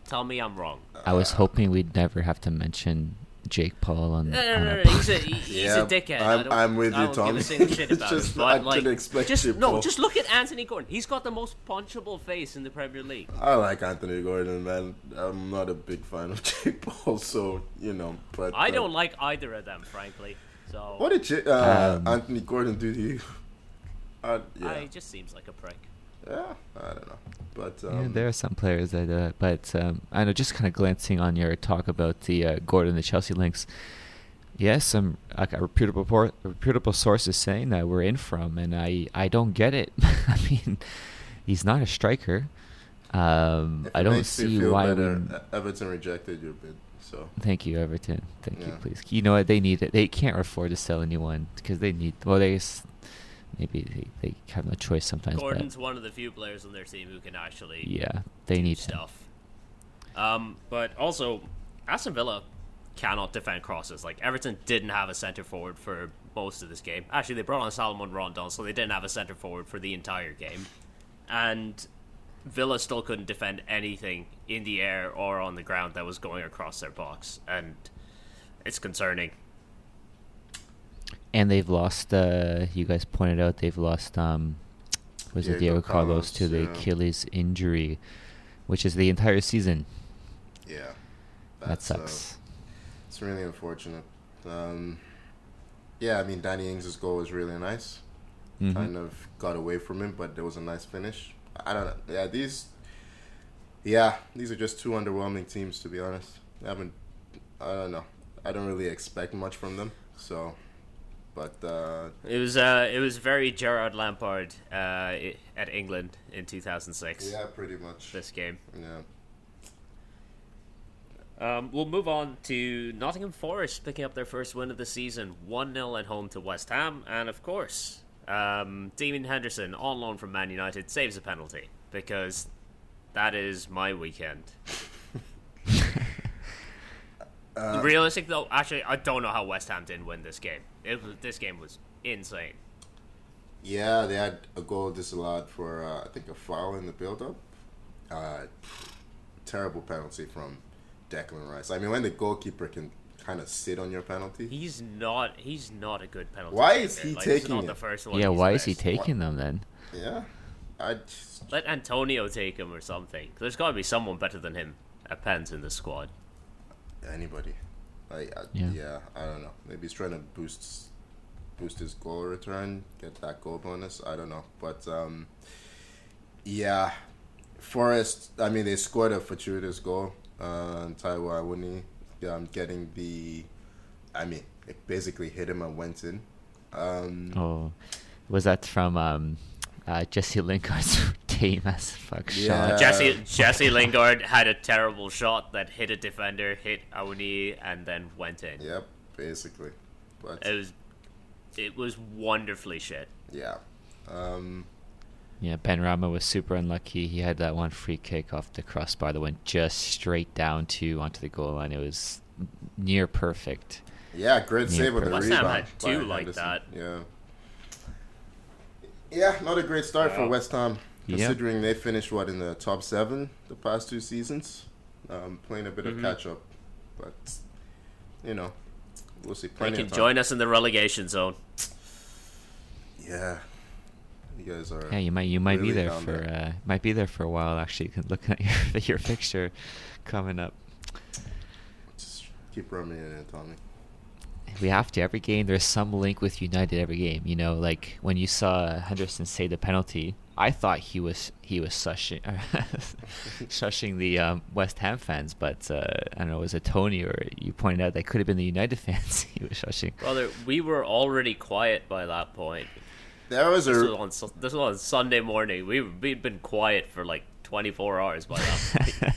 Tell me I'm wrong. I was hoping we'd never have to mention Jake Paul on, No, no, on no, no, He's a he- he's Yeah, a dickhead. I'm- I don't, I'm with you, don't Tom. Give a shit about just- him. But I like, couldn't expect just Jake no, Paul. just look at Anthony Gordon. He's got the most punchable face in the Premier League. I like Anthony Gordon, man. I'm not a big fan of Jake Paul, so you know. But I uh, don't like either of them, frankly. So What did J- uh, Um, Anthony Gordon do to you? Uh, yeah, I just seems like a prick. Yeah, I don't know, but Yeah, um, there are some players that, uh, but um, I know. Just kind of glancing on your talk about the uh, Gordon the Chelsea links. Yes, some like a reputable reputable source is saying that we're in from, and I I don't get it. I mean, he's not a striker. Um, I don't see why. better, Everton rejected your bid. So Thank you, Everton. Thank you, please. You know what? They need it. They can't afford to sell anyone because they need. Well, they maybe they, they have no choice sometimes. Gordon's one of the few players on their team who can actually yeah, they need stuff. Um, but also, Aston Villa cannot defend crosses. Like Everton didn't have a centre forward for most of this game. Actually, they brought on Salomon Rondon, so they didn't have a centre forward for the entire game. And Villa still couldn't defend anything in the air or on the ground that was going across their box, and it's concerning. And they've lost. Uh, you guys pointed out they've lost. Um, was it Diego Diego Carlos Carlos, to the yeah. Achilles injury, which is the entire season. yeah, that uh, sucks. it's really unfortunate. Um, yeah, I mean Danny Ings' goal was really nice. Mhm. Kind of got away from him, but there was a nice finish. I don't know. Yeah, these. Yeah, these are just two underwhelming teams to be honest. I haven't. I don't know. I don't really expect much from them. So, but uh, It was uh, it was very Gerrard Lampard uh, at England in 2006. yeah, pretty much. This game. Yeah. Um, we'll move on to Nottingham Forest picking up their first win of the season, 1 0 at home to West Ham. And of course, um, Dean Henderson, on loan from Man United, saves a penalty because that is my weekend. Uh, Realistic though, actually, I don't know how West Ham didn't win this game. It was, this game was insane. Yeah, they had a goal disallowed for uh, I think a foul in the build-up. Uh, terrible penalty from Declan Rice. I mean, when the goalkeeper can kind of sit on your penalty. He's not. He's not a good penalty. Why is he like, this taking not it? the first one. yeah, he's why is he missed. taking them then? Yeah, I just, Let Antonio take him or something. There's got to be someone better than him at pens in the squad. Anybody. Like, I, Yeah. yeah. I don't know. Maybe he's trying to boost boost his goal return, get that goal bonus. I don't know, but um, yeah, Forest. I mean, they scored a fortuitous goal. Uh, Taiwo Awoniyi um, getting the. I mean, it basically hit him and went in. Um, Oh, was that from um, uh, Jesse Lingard's tame as fuck Yeah. shot? Jesse Jesse Lingard had a terrible shot that hit a defender, hit Awoniyi, and then went in. Yep, basically. But It was it was wonderfully shit. yeah. Um, Yeah, Benrahma was super unlucky. He had that one free kick off the crossbar that went just straight down to onto the goal line. It was near perfect. yeah, great Yeah, save with the West Ham rebound. had two like Henderson. that. Yeah. Yeah, not a great start for West Ham, Yep. considering they finished what in the top seven the past two seasons, um, playing a bit Mhm. of catch up. But you know, we'll see. They can join us in the relegation zone. Yeah, you guys are. Yeah, you might you might be there for there. uh, might be there for a while. Actually, looking at your your fixture coming up. Just keep rubbing it in, Tommy. We have to every game. There's some link with United every game. You know, like when you saw Henderson say the penalty, I thought he was he was shushing shushing the um, West Ham fans, but uh, I don't know, was it Tony or you pointed out that could have been the United fans he was shushing. Brother, we were already quiet by that point. That was This was on this was on Sunday morning. We we'd been quiet for like 24 hours by that point.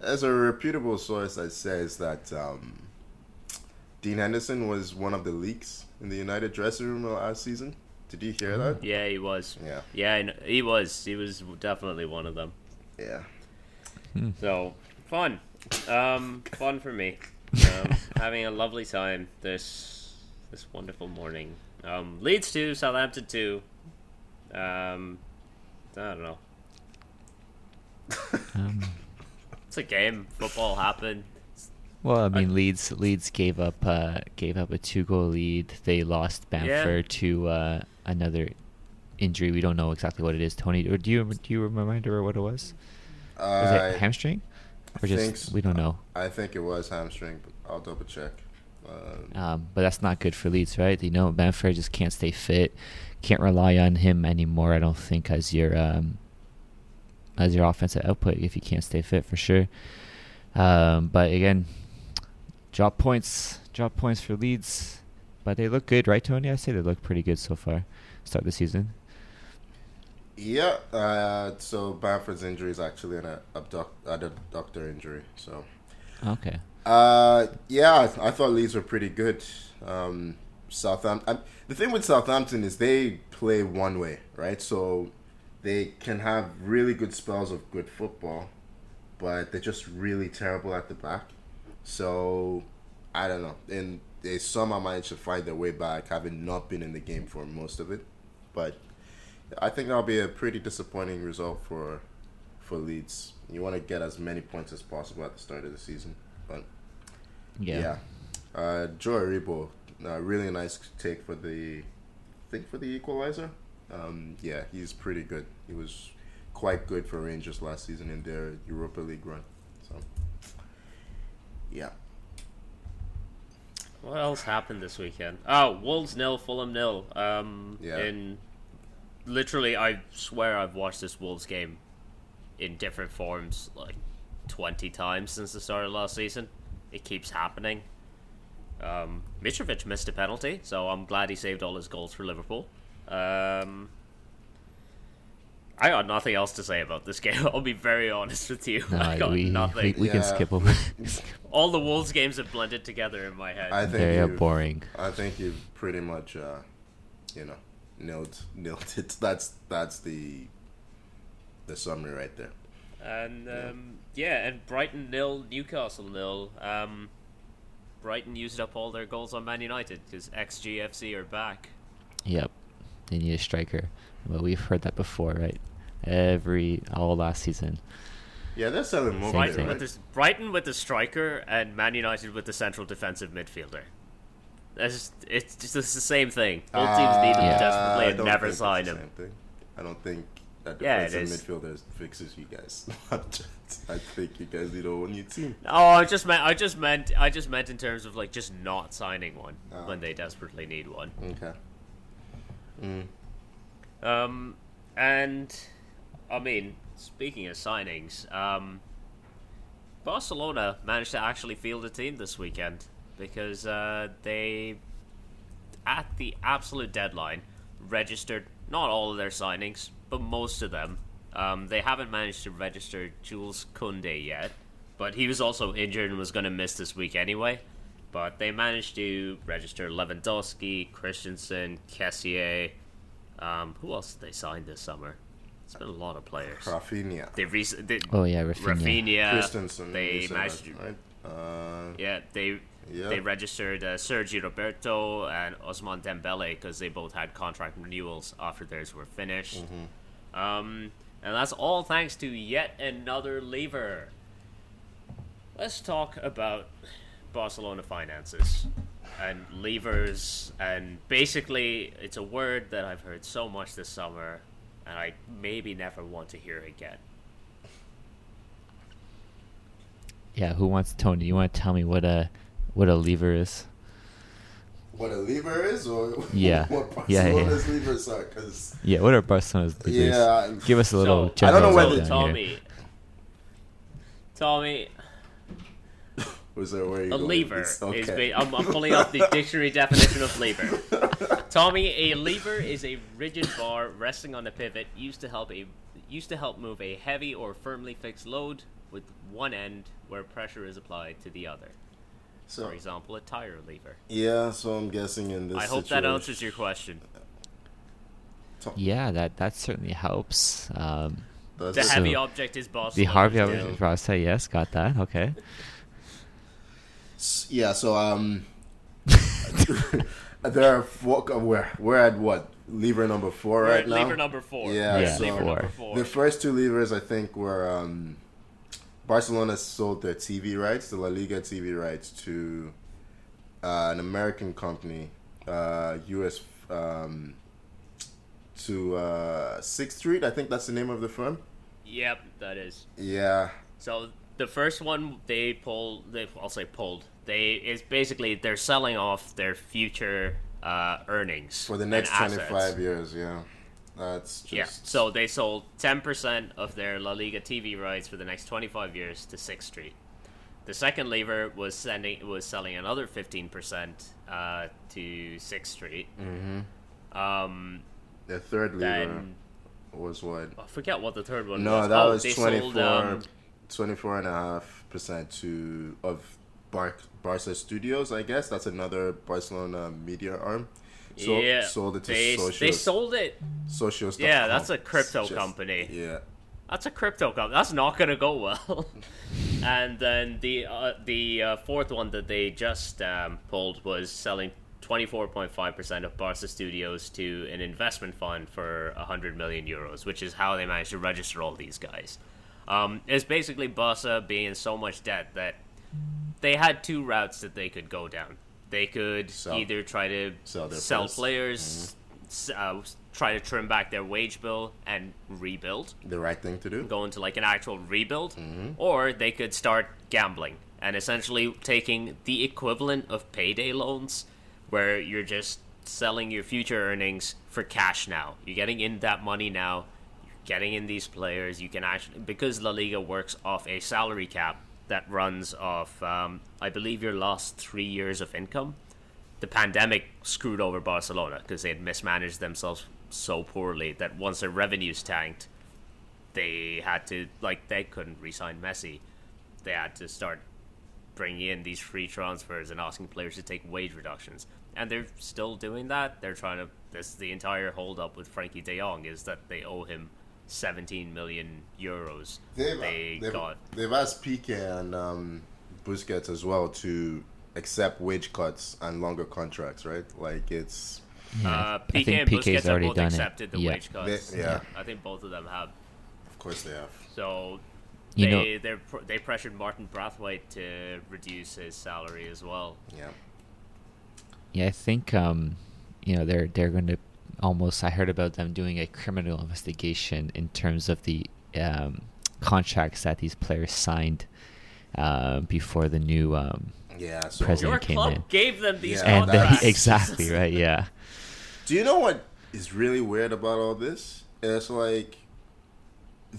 there's a reputable source that says that um, Dean Henderson was one of the leaks in the United dressing room last season. Did you hear that? yeah, he was. Yeah. Yeah, he was. He was definitely one of them. Yeah. So fun, um, fun for me. Um, having a lovely time this this wonderful morning. Um, Leeds two, Southampton two. Um, I don't know. um, It's a game. Football happened. Well, I mean, Leeds Leeds gave up uh, gave up a two goal lead. They lost Bamford to uh, another injury. We don't know exactly what it is. Tony, or do you do you remember what it was? Was it hamstring? Or just think we don't know. I think it was hamstring, but I'll double check. Um, Um, but that's not good for Leeds, right? You know, Bamford just can't stay fit. Can't rely on him anymore. I don't think as your um, as your offensive output if you can't stay fit for sure. Um, but again, drop points, drop points for Leeds, but they look good, right, Tony? I say they look pretty good so far. Start the season. yeah. Uh, so Bamford's injury is actually an abduct, adductor injury. So Okay. Uh, yeah, I, I thought Leeds were pretty good. Um, Southampton. The thing with Southampton is they play one way, right? So they can have really good spells of good football, but they're just really terrible at the back. So I don't know, and they somehow managed to find their way back, having not been in the game for most of it. But I think that'll be a pretty disappointing result for for Leeds. You want to get as many points as possible at the start of the season, but Yeah. yeah. Uh, Joe Aribo, uh, really nice take for the, I think for the equalizer. Um, yeah, he's pretty good. He was quite good for Rangers last season in their Europa League run. Yeah. What else happened this weekend? Oh, Wolves nil, Fulham nil. Um, Yeah. In literally, I swear I've watched this Wolves game in different forms like twenty times since the start of last season. It keeps happening. Um, Mitrovic missed a penalty, so I'm glad he saved all his goals for Liverpool. Um, I got nothing else to say about this game. I'll be very honest with you. I got we, nothing. we, we can skip them. All the Wolves games have blended together in my head. I think Very you- boring. I think you've pretty much, uh, you know, nailed nailed it. That's that's the the summary right there. And um, yeah, and Brighton nil, Newcastle nil. Um, Brighton used up all their goals on Man United because XGFC are back. Yep. They need a striker. Well, we've heard that before, right? Every all last season. Yeah, they're selling more. Same Brighton thing. with the Brighton with the striker and Man United with the central defensive midfielder. That's just, it's just it's the same thing. Both teams need them Yeah. desperately I and don't never think sign it's the him. same thing. I don't think that defensive is. midfielder fixes you guys. I'm I think you guys need a whole new team. Oh, I just meant I just meant I just meant in terms of like just not signing one Oh. when they desperately need one. Okay. Mm. Um, and I mean, speaking of signings, um, Barcelona managed to actually field a team this weekend because uh, they, at the absolute deadline, registered not all of their signings, but most of them. Um, they haven't managed to register Jules Koundé yet, but he was also injured and was going to miss this week anyway. But they managed to register Lewandowski, Christensen, Kessié. Um, who else did they sign this summer? It's been a lot of players. Rafinha. They, rec- they Oh yeah, Rafinha. Rafinha. Christensen. They managed. that, right? Uh, Yeah, they Yeah. they registered uh, Sergi Roberto and Ousmane Dembele because they both had contract renewals after theirs were finished. Mm-hmm. Um, and that's all thanks to yet another lever. Let's talk about Barcelona finances and levers, and basically, it's a word that I've heard so much this summer, and I maybe never want to hear again. Yeah, who wants Tony? You want to tell me what a what a lever is? what a lever is, or Yeah. what Yeah, yeah. Levers are? Because Yeah, what are Barcelona's levers? Yeah, Give us a little. So- I don't know general whether- rundown here. Tommy, Tommy, was there where you A lever It's- is. Ba- I'm, I'm pulling up the dictionary definition of lever. Tommy, a lever is a rigid bar resting on a pivot used to help a used to help move a heavy or firmly fixed load with one end where pressure is applied to the other. so, For example, a tire lever. yeah, so I'm guessing in this. I hope that answers your question. Yeah, that that certainly helps. Um, Does The it? heavy So, object is Barcelona. the Harvey still. Rasa, yes, got that. Okay. Yeah, so um, there are four. We're we're at what lever number 4 We're right at now. lever number four. Yeah, Yeah, so lever four. four. the first two levers I think were um, Barcelona sold their TV rights, the La Liga TV rights, to uh, an American company, uh, US, um, to uh, Sixth Street. I think that's the name of the firm. Yep, that is. Yeah, So the first one they pulled, they I'll say pulled. They is basically they're selling off their future uh, earnings for the next 25 years. Yeah, that's just Yeah. So they sold ten percent of their La Liga TV rights for the next twenty five years to Sixth Street. The second lever was sending was selling another fifteen percent uh, to Sixth Street. hmm Um, the third lever was what I forget what the third one No, was. No, that oh, was they 24, sold. Um, 24 and a half percent to of Bar- Barca Studios, I guess that's another Barcelona media arm. So, yeah, sold it to they, Socios. they sold it. Socios. Yeah, that's a crypto Just- company. Yeah. That's a crypto company. That's not gonna go well. and then the uh, the uh, fourth one that they just um, pulled was selling 24.5% of Barca Studios to an investment fund for 100 million euros, which is how they managed to register all these guys. Um, it's basically Barca being in so much debt that they had two routes that they could go down. They could Sell. either try to Sell their sell players. s- uh, try to trim back their wage bill and rebuild The right thing to do. go into like an actual rebuild, Mm-hmm. or they could start gambling and essentially taking the equivalent of payday loans, where you're just selling your future earnings for cash now. You're getting in that money now. You're getting in these players. You can actually because La Liga works off a salary cap that runs off, um, I believe, your last three years of income. The pandemic screwed over Barcelona because they had mismanaged themselves so poorly that once their revenues tanked, they had to like they couldn't re-sign Messi. They had to start bringing in these free transfers and asking players to take wage reductions, and they're still doing that. They're trying to. This the entire hold up with Frenkie De Jong is that they owe him 17 million euros. They've, they they've, got they've asked Pique and um, Busquets as well to accept wage cuts and longer contracts, right? Like it's uh, I Piqué think and Piqué's Busquets have already both done it. accepted the Yeah. wage cuts. They- yeah. I think both of them have. of course they have. So You they they're they pressured Martin Braithwaite to reduce his salary as well. Yeah. Yeah, I think um, you know they're they're going to almost. I heard about them doing a criminal investigation in terms of the um, contracts that these players signed uh, before the new um, Yeah. So President Your came club in. gave them these Yeah, and then exactly right. Yeah, Do you know what is really weird about all this? It's like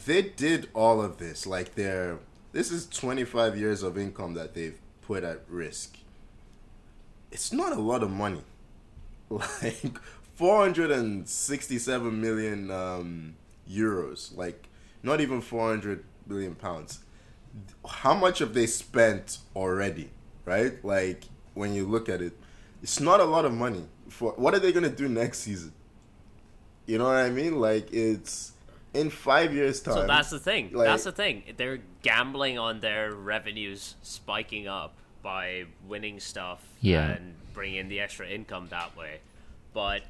they did all of this. Like they're this is 25 years of income that they've put at risk. It's not a lot of money. Like 467 million um, euros. Like not even 400 million pounds. How much have they spent already? Right? Like when you look at it, it's not a lot of money. For what are they gonna do next season? You know what I mean? Like it's in five years' time. So that's the thing. like- that's the thing. They're gambling on their revenues spiking up by winning stuff Yeah. and bringing in the extra income that way. But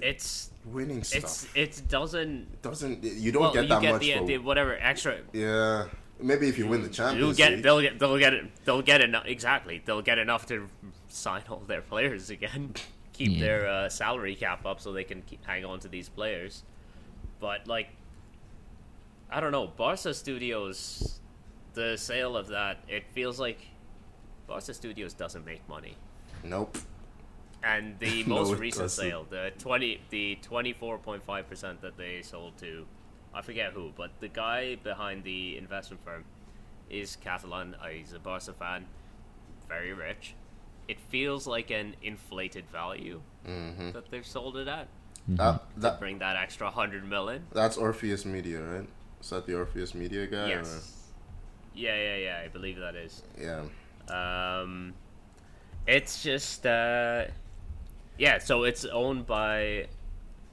it's winning stuff. it's it doesn't. doesn't you don't well, get you that get much the, for the whatever extra. yeah. Maybe if you win the They'll get League. they'll get they'll get it they'll get enough exactly they'll get enough to sign all their players again, keep Yeah. their uh, salary cap up so they can keep, hang on to these players. But like, I don't know, Barca Studios, the sale of that it feels like Barca Studios doesn't make money. Nope. And the No, most it recent doesn't. sale, the twenty, the twenty four point five percent that they sold to, I forget who, but the guy behind the investment firm is Catalan. Uh, he's a Barca fan, very rich. It feels like an inflated value hmm that they've sold it at. That, that Bring that extra hundred million. that's Orpheus Media, right? Is that the Orpheus Media guy? Yes. Yeah, yeah, yeah. I believe that is. Yeah. Um, it's just uh, yeah. So it's owned by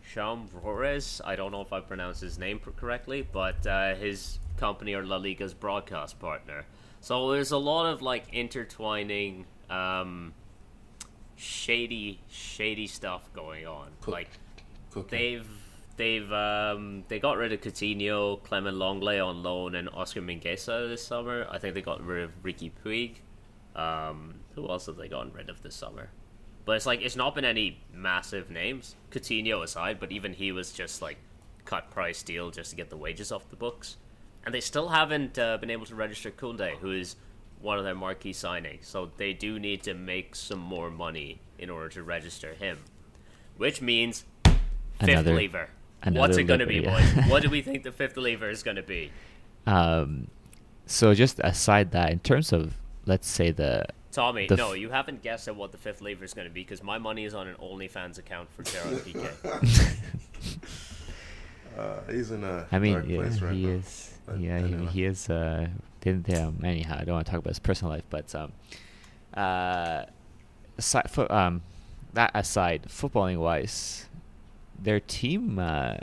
Sean Flores. I don't know if I pronounced his name correctly, but uh, his company are La Liga's broadcast partner. So there's a lot of like intertwining, um, shady, shady stuff going on. Cool. Like Cooking. they've they've um, they got rid of Coutinho, Clement Lenglet on loan, and Oscar Mingueza this summer. I think they got rid of Riqui Puig. Um, who else have they gotten rid of this summer? But it's like it's not been any massive names, Coutinho aside. But even he was just like cut price deal just to get the wages off the books, and they still haven't uh, been able to register Koundé, who is one of their marquee signings. So they do need to make some more money in order to register him, which means fifth Another- lever. another What's it going to be, yeah. boys? what do we think the fifth lever is going to be? Um, so just aside that, in terms of let's say the Tommy, The no, you haven't guessed at what the fifth lever is going to be because my money is on an OnlyFans account for Gerard Piqué. Uh, he's in a I mean, dark yeah, place right he now. is. But yeah, anyway. he, he is uh, Didn't um, anyhow? I don't want to talk about his personal life, but um, uh, aside, fo- um, that aside, footballing wise, their team. Uh,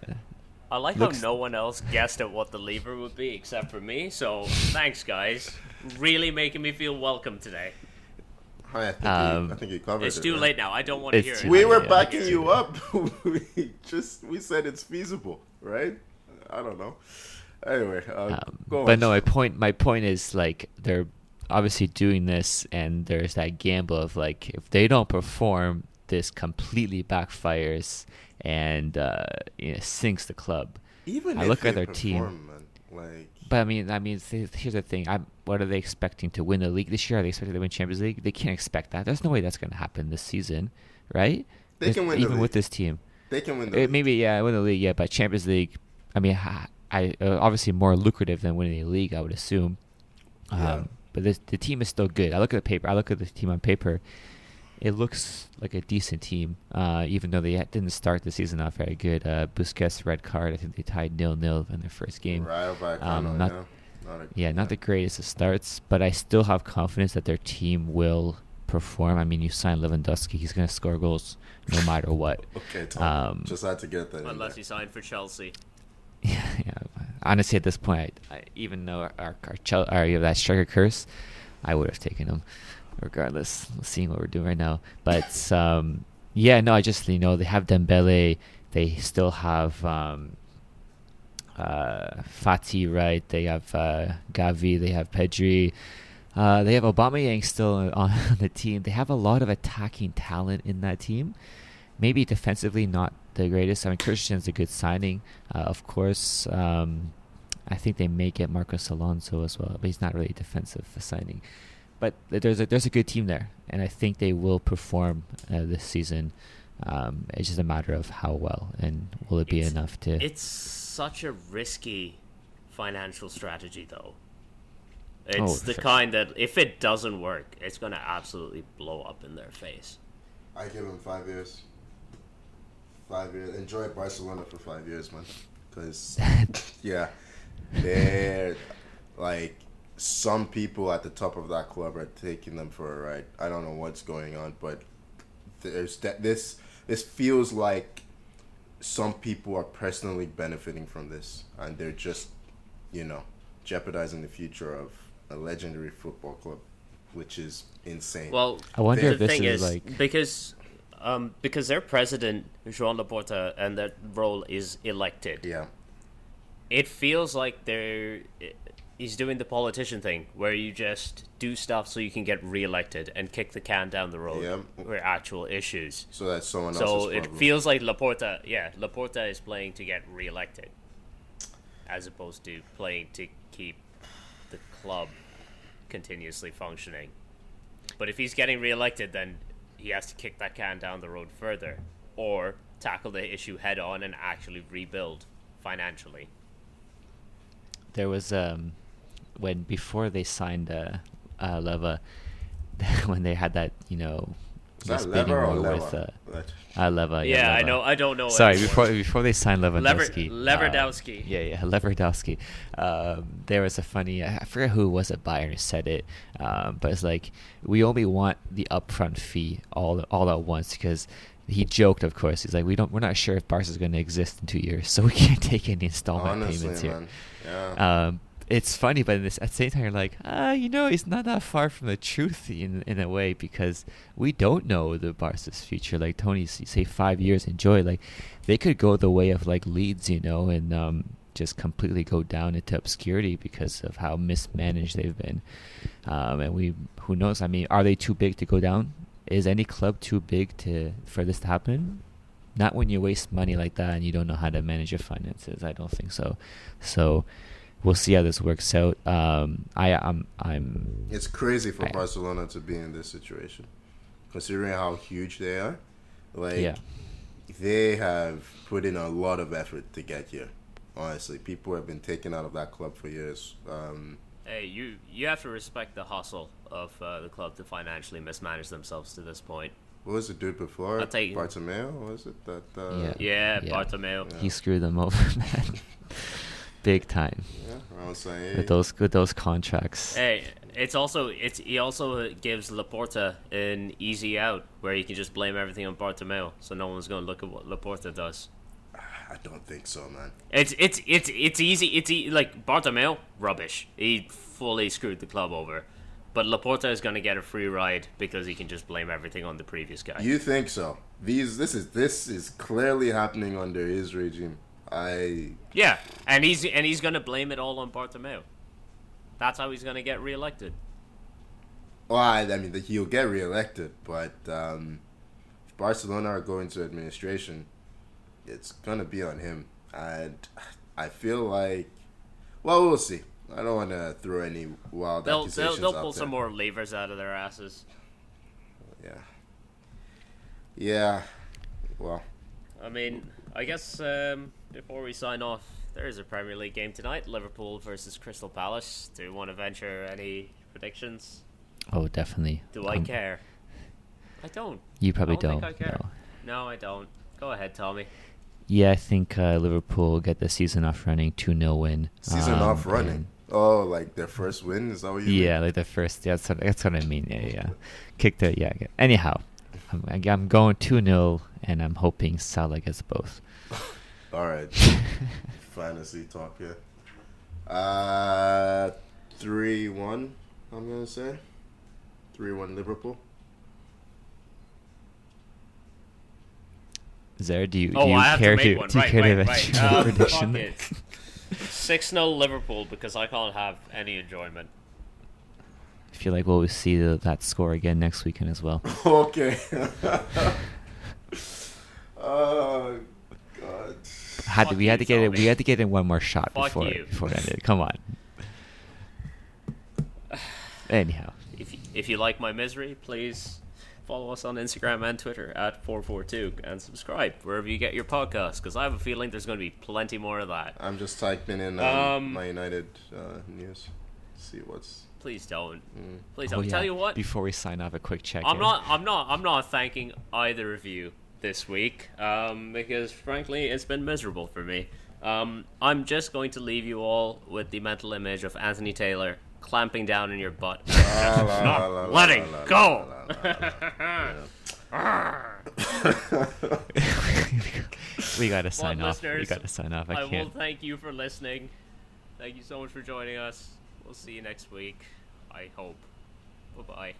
I like Looks- how no one else guessed at what the lever would be except for me. So thanks, guys. Really making me feel welcome today. I think, Um, you, I think you covered It's it. too right? late now. I don't want to hear it. We were don't yeah. backing you up. we just we said it's feasible, right? I don't know. Anyway, uh, Um, go but on. no, my point my point is like they're obviously doing this, and there's that gamble of like if they don't perform, this completely backfires and uh, you know, sinks the club. even I if look at they their team. perform, man, like But I mean, I mean, here's the thing: I'm, what are they expecting to win the league this year? Are they expecting to win Champions League? They can't expect that. There's no way that's going to happen this season, right? They There's- can win the even with this team. they can win the Uh, league. maybe yeah, win the league, yeah, but Champions League. I mean, ha- I uh, obviously more lucrative than winning the league, I would assume. Um, Yeah. But this, the team is still good. I look at the paper. I look at the team on paper. It looks like a decent team, uh, even though they didn't start the season off very good. Uh, Busquets red card. I think they tied nil nil in their first game. Rayo Vallecano, Um, not- yeah. Not a- Yeah, not the greatest of starts, but I still have confidence that their team will perform. I mean, you sign Lewandowski; he's going to score goals no matter what. Okay, Tom. Um, just had to get that. Unless there. he signed for Chelsea. Yeah, yeah. Honestly, at this point, I, I, even though our our, our, our you know, that striker curse, I would have taken him, regardless. Seeing what we're doing right now, but um, yeah, no, I just you know they have Dembele, they still have um, uh, Fati, right? They have uh, Gavi, they have Pedri. Uh, they have Aubameyang still on the team. They have a lot of attacking talent in that team. Maybe defensively not the greatest. I mean, Christian's a good signing, uh, of course. Um, I think they may get Marcos Alonso as well, but he's not really a defensive signing. But there's a there's a good team there, and I think they will perform uh, this season. Um, it's just a matter of how well, and will it be It's- enough to? It's such a risky financial strategy, though. Oh, It's the sure. kind that if it doesn't work, it's going to absolutely blow up in their face. I give them five years. Five years. Enjoy Barcelona for five years, man. Because yeah, they're like some people at the top of that club are taking them for a ride. I don't know what's going on, but there's that this this feels like some people are personally benefiting from this, and they're just you know jeopardizing the future of a legendary football club, which is insane. Well, I wonder the if this thing is is, like- because um, because their president Joan Laporta and that role is elected. yeah. It feels like they're he's doing the politician thing where you just do stuff so you can get reelected and kick the can down the road Yeah. where actual issues. So that's someone So else's it problem. feels like Laporta, yeah, Laporta is playing to get reelected, as opposed to playing to keep the club continuously functioning. But if he's getting reelected, then he has to kick that can down the road further, or tackle the issue head on and actually rebuild financially. there was um when before they signed uh, uh Leva when they had that you know Is that spinning lever or war lever? with uh, That- uh Leva Yeah, I know. I don't know. Sorry, anymore. before before they signed Lewandowski, Lever- uh, Lewandowski. yeah, yeah, Lewandowski. Um, there was a funny, I forget who it was at Bayern who said it, um, but it's like we only want the upfront fee all all at once because he joked, of course. He's like, we don't, we're not sure if Barca's going to exist in two years, so we can't take any installment Honestly, payments here. man. Yeah. Um, it's funny, but this, at the same time, you're like, ah, you know, it's not that far from the truth in in a way because we don't know the Barca's future. Like Tony, say five years, enjoy. Like they could go the way of like Leeds, you know, and um, just completely go down into obscurity because of how mismanaged they've been. Um, and we, who knows? I mean, are they too big to go down? Is any club too big to for this to happen? Not when you waste money like that and you don't know how to manage your finances. I don't think so. So we'll see how this works out. Um, I I'm I'm It's crazy for I- Barcelona to be in this situation, considering how huge they are. Like, yeah. they have put in a lot of effort to get here. Honestly, people have been taken out of that club for years. Um, Hey, you you have to respect the hustle of uh, the club to financially mismanage themselves to this point. what was the dude before? I'll take- Bartomeu, was it? That uh, Yeah. Yeah, Yeah. Bartomeu. Yeah. He screwed them over, man. Big time Yeah, I was saying. with those with those contracts. Hey, it's also it's he also gives Laporta an easy out where he can just blame everything on Bartomeu, so no one's going to look at what Laporta does. Ah, I don't think so, man. It's it's it's it's easy. It's e- like Bartomeu, rubbish. He fully screwed the club over, but Laporta is going to get a free ride because he can just blame everything on the previous guy. You think so? These this is this is clearly happening under his regime. I yeah, and he's and he's going to blame it all on Bartomeu. That's how he's going to get reelected. well, I, I mean, he'll get reelected, but um, if Barcelona are going to administration, it's gonna be on him, and I feel like, well, we'll see. I don't want to throw any wild They'll they'll, accusations they'll pull there. some more levers out of their asses. Yeah. Yeah. Well, I mean, I guess um, before we sign off, there is a Premier League game tonight: Liverpool versus Crystal Palace. Do you want to venture any predictions? Oh, definitely. Do I Um, care? I don't. You probably I don't don't. think I care. no. No, I don't. Go ahead, Tommy. Yeah, I think uh, Liverpool get the season off running, 2 0 win. season Um, off running. Oh, like their first win? Is that what you mean? Yeah, like the first. Yeah, that's what, that's what I mean. Yeah, yeah. Kick the. Yeah. yeah. Anyhow, I'm, I'm going 2 0, and I'm hoping Salah gets both. All right. Fantasy talk here. Uh, three one. I'm gonna say three one Liverpool. Zare, do you, do Oh, you I have care to make one. do you right, care right, to right. venture a Um, prediction? Six 0 Liverpool because I can't have any enjoyment. I feel like we'll see the, that score again next weekend as well. okay. oh God. Had to, we had to get it. We had to get in one more shot Fuck before you. before it ended. Come on. Anyhow, If you, if you like my misery, please follow us on Instagram and Twitter at 442 and subscribe wherever you get your podcasts because I have a feeling there's going to be plenty more of that. I'm just typing in um, Um, my United uh, news. See what's. Please don't. Mm. Please oh, don't. yeah. Tell you what, Before we sign off, a quick check. I'm not. I'm not. I'm not thanking either of you this week um, because frankly, it's been miserable for me. Um, I'm just going to leave you all with the mental image of Anthony Taylor clamping down in your butt, La, la, not la, la, letting la, la, go. we gotta sign Well, off. We gotta sign off. I, I will can't. thank you for listening. Thank you so much for joining us. We'll see you next week. I hope. Bye bye.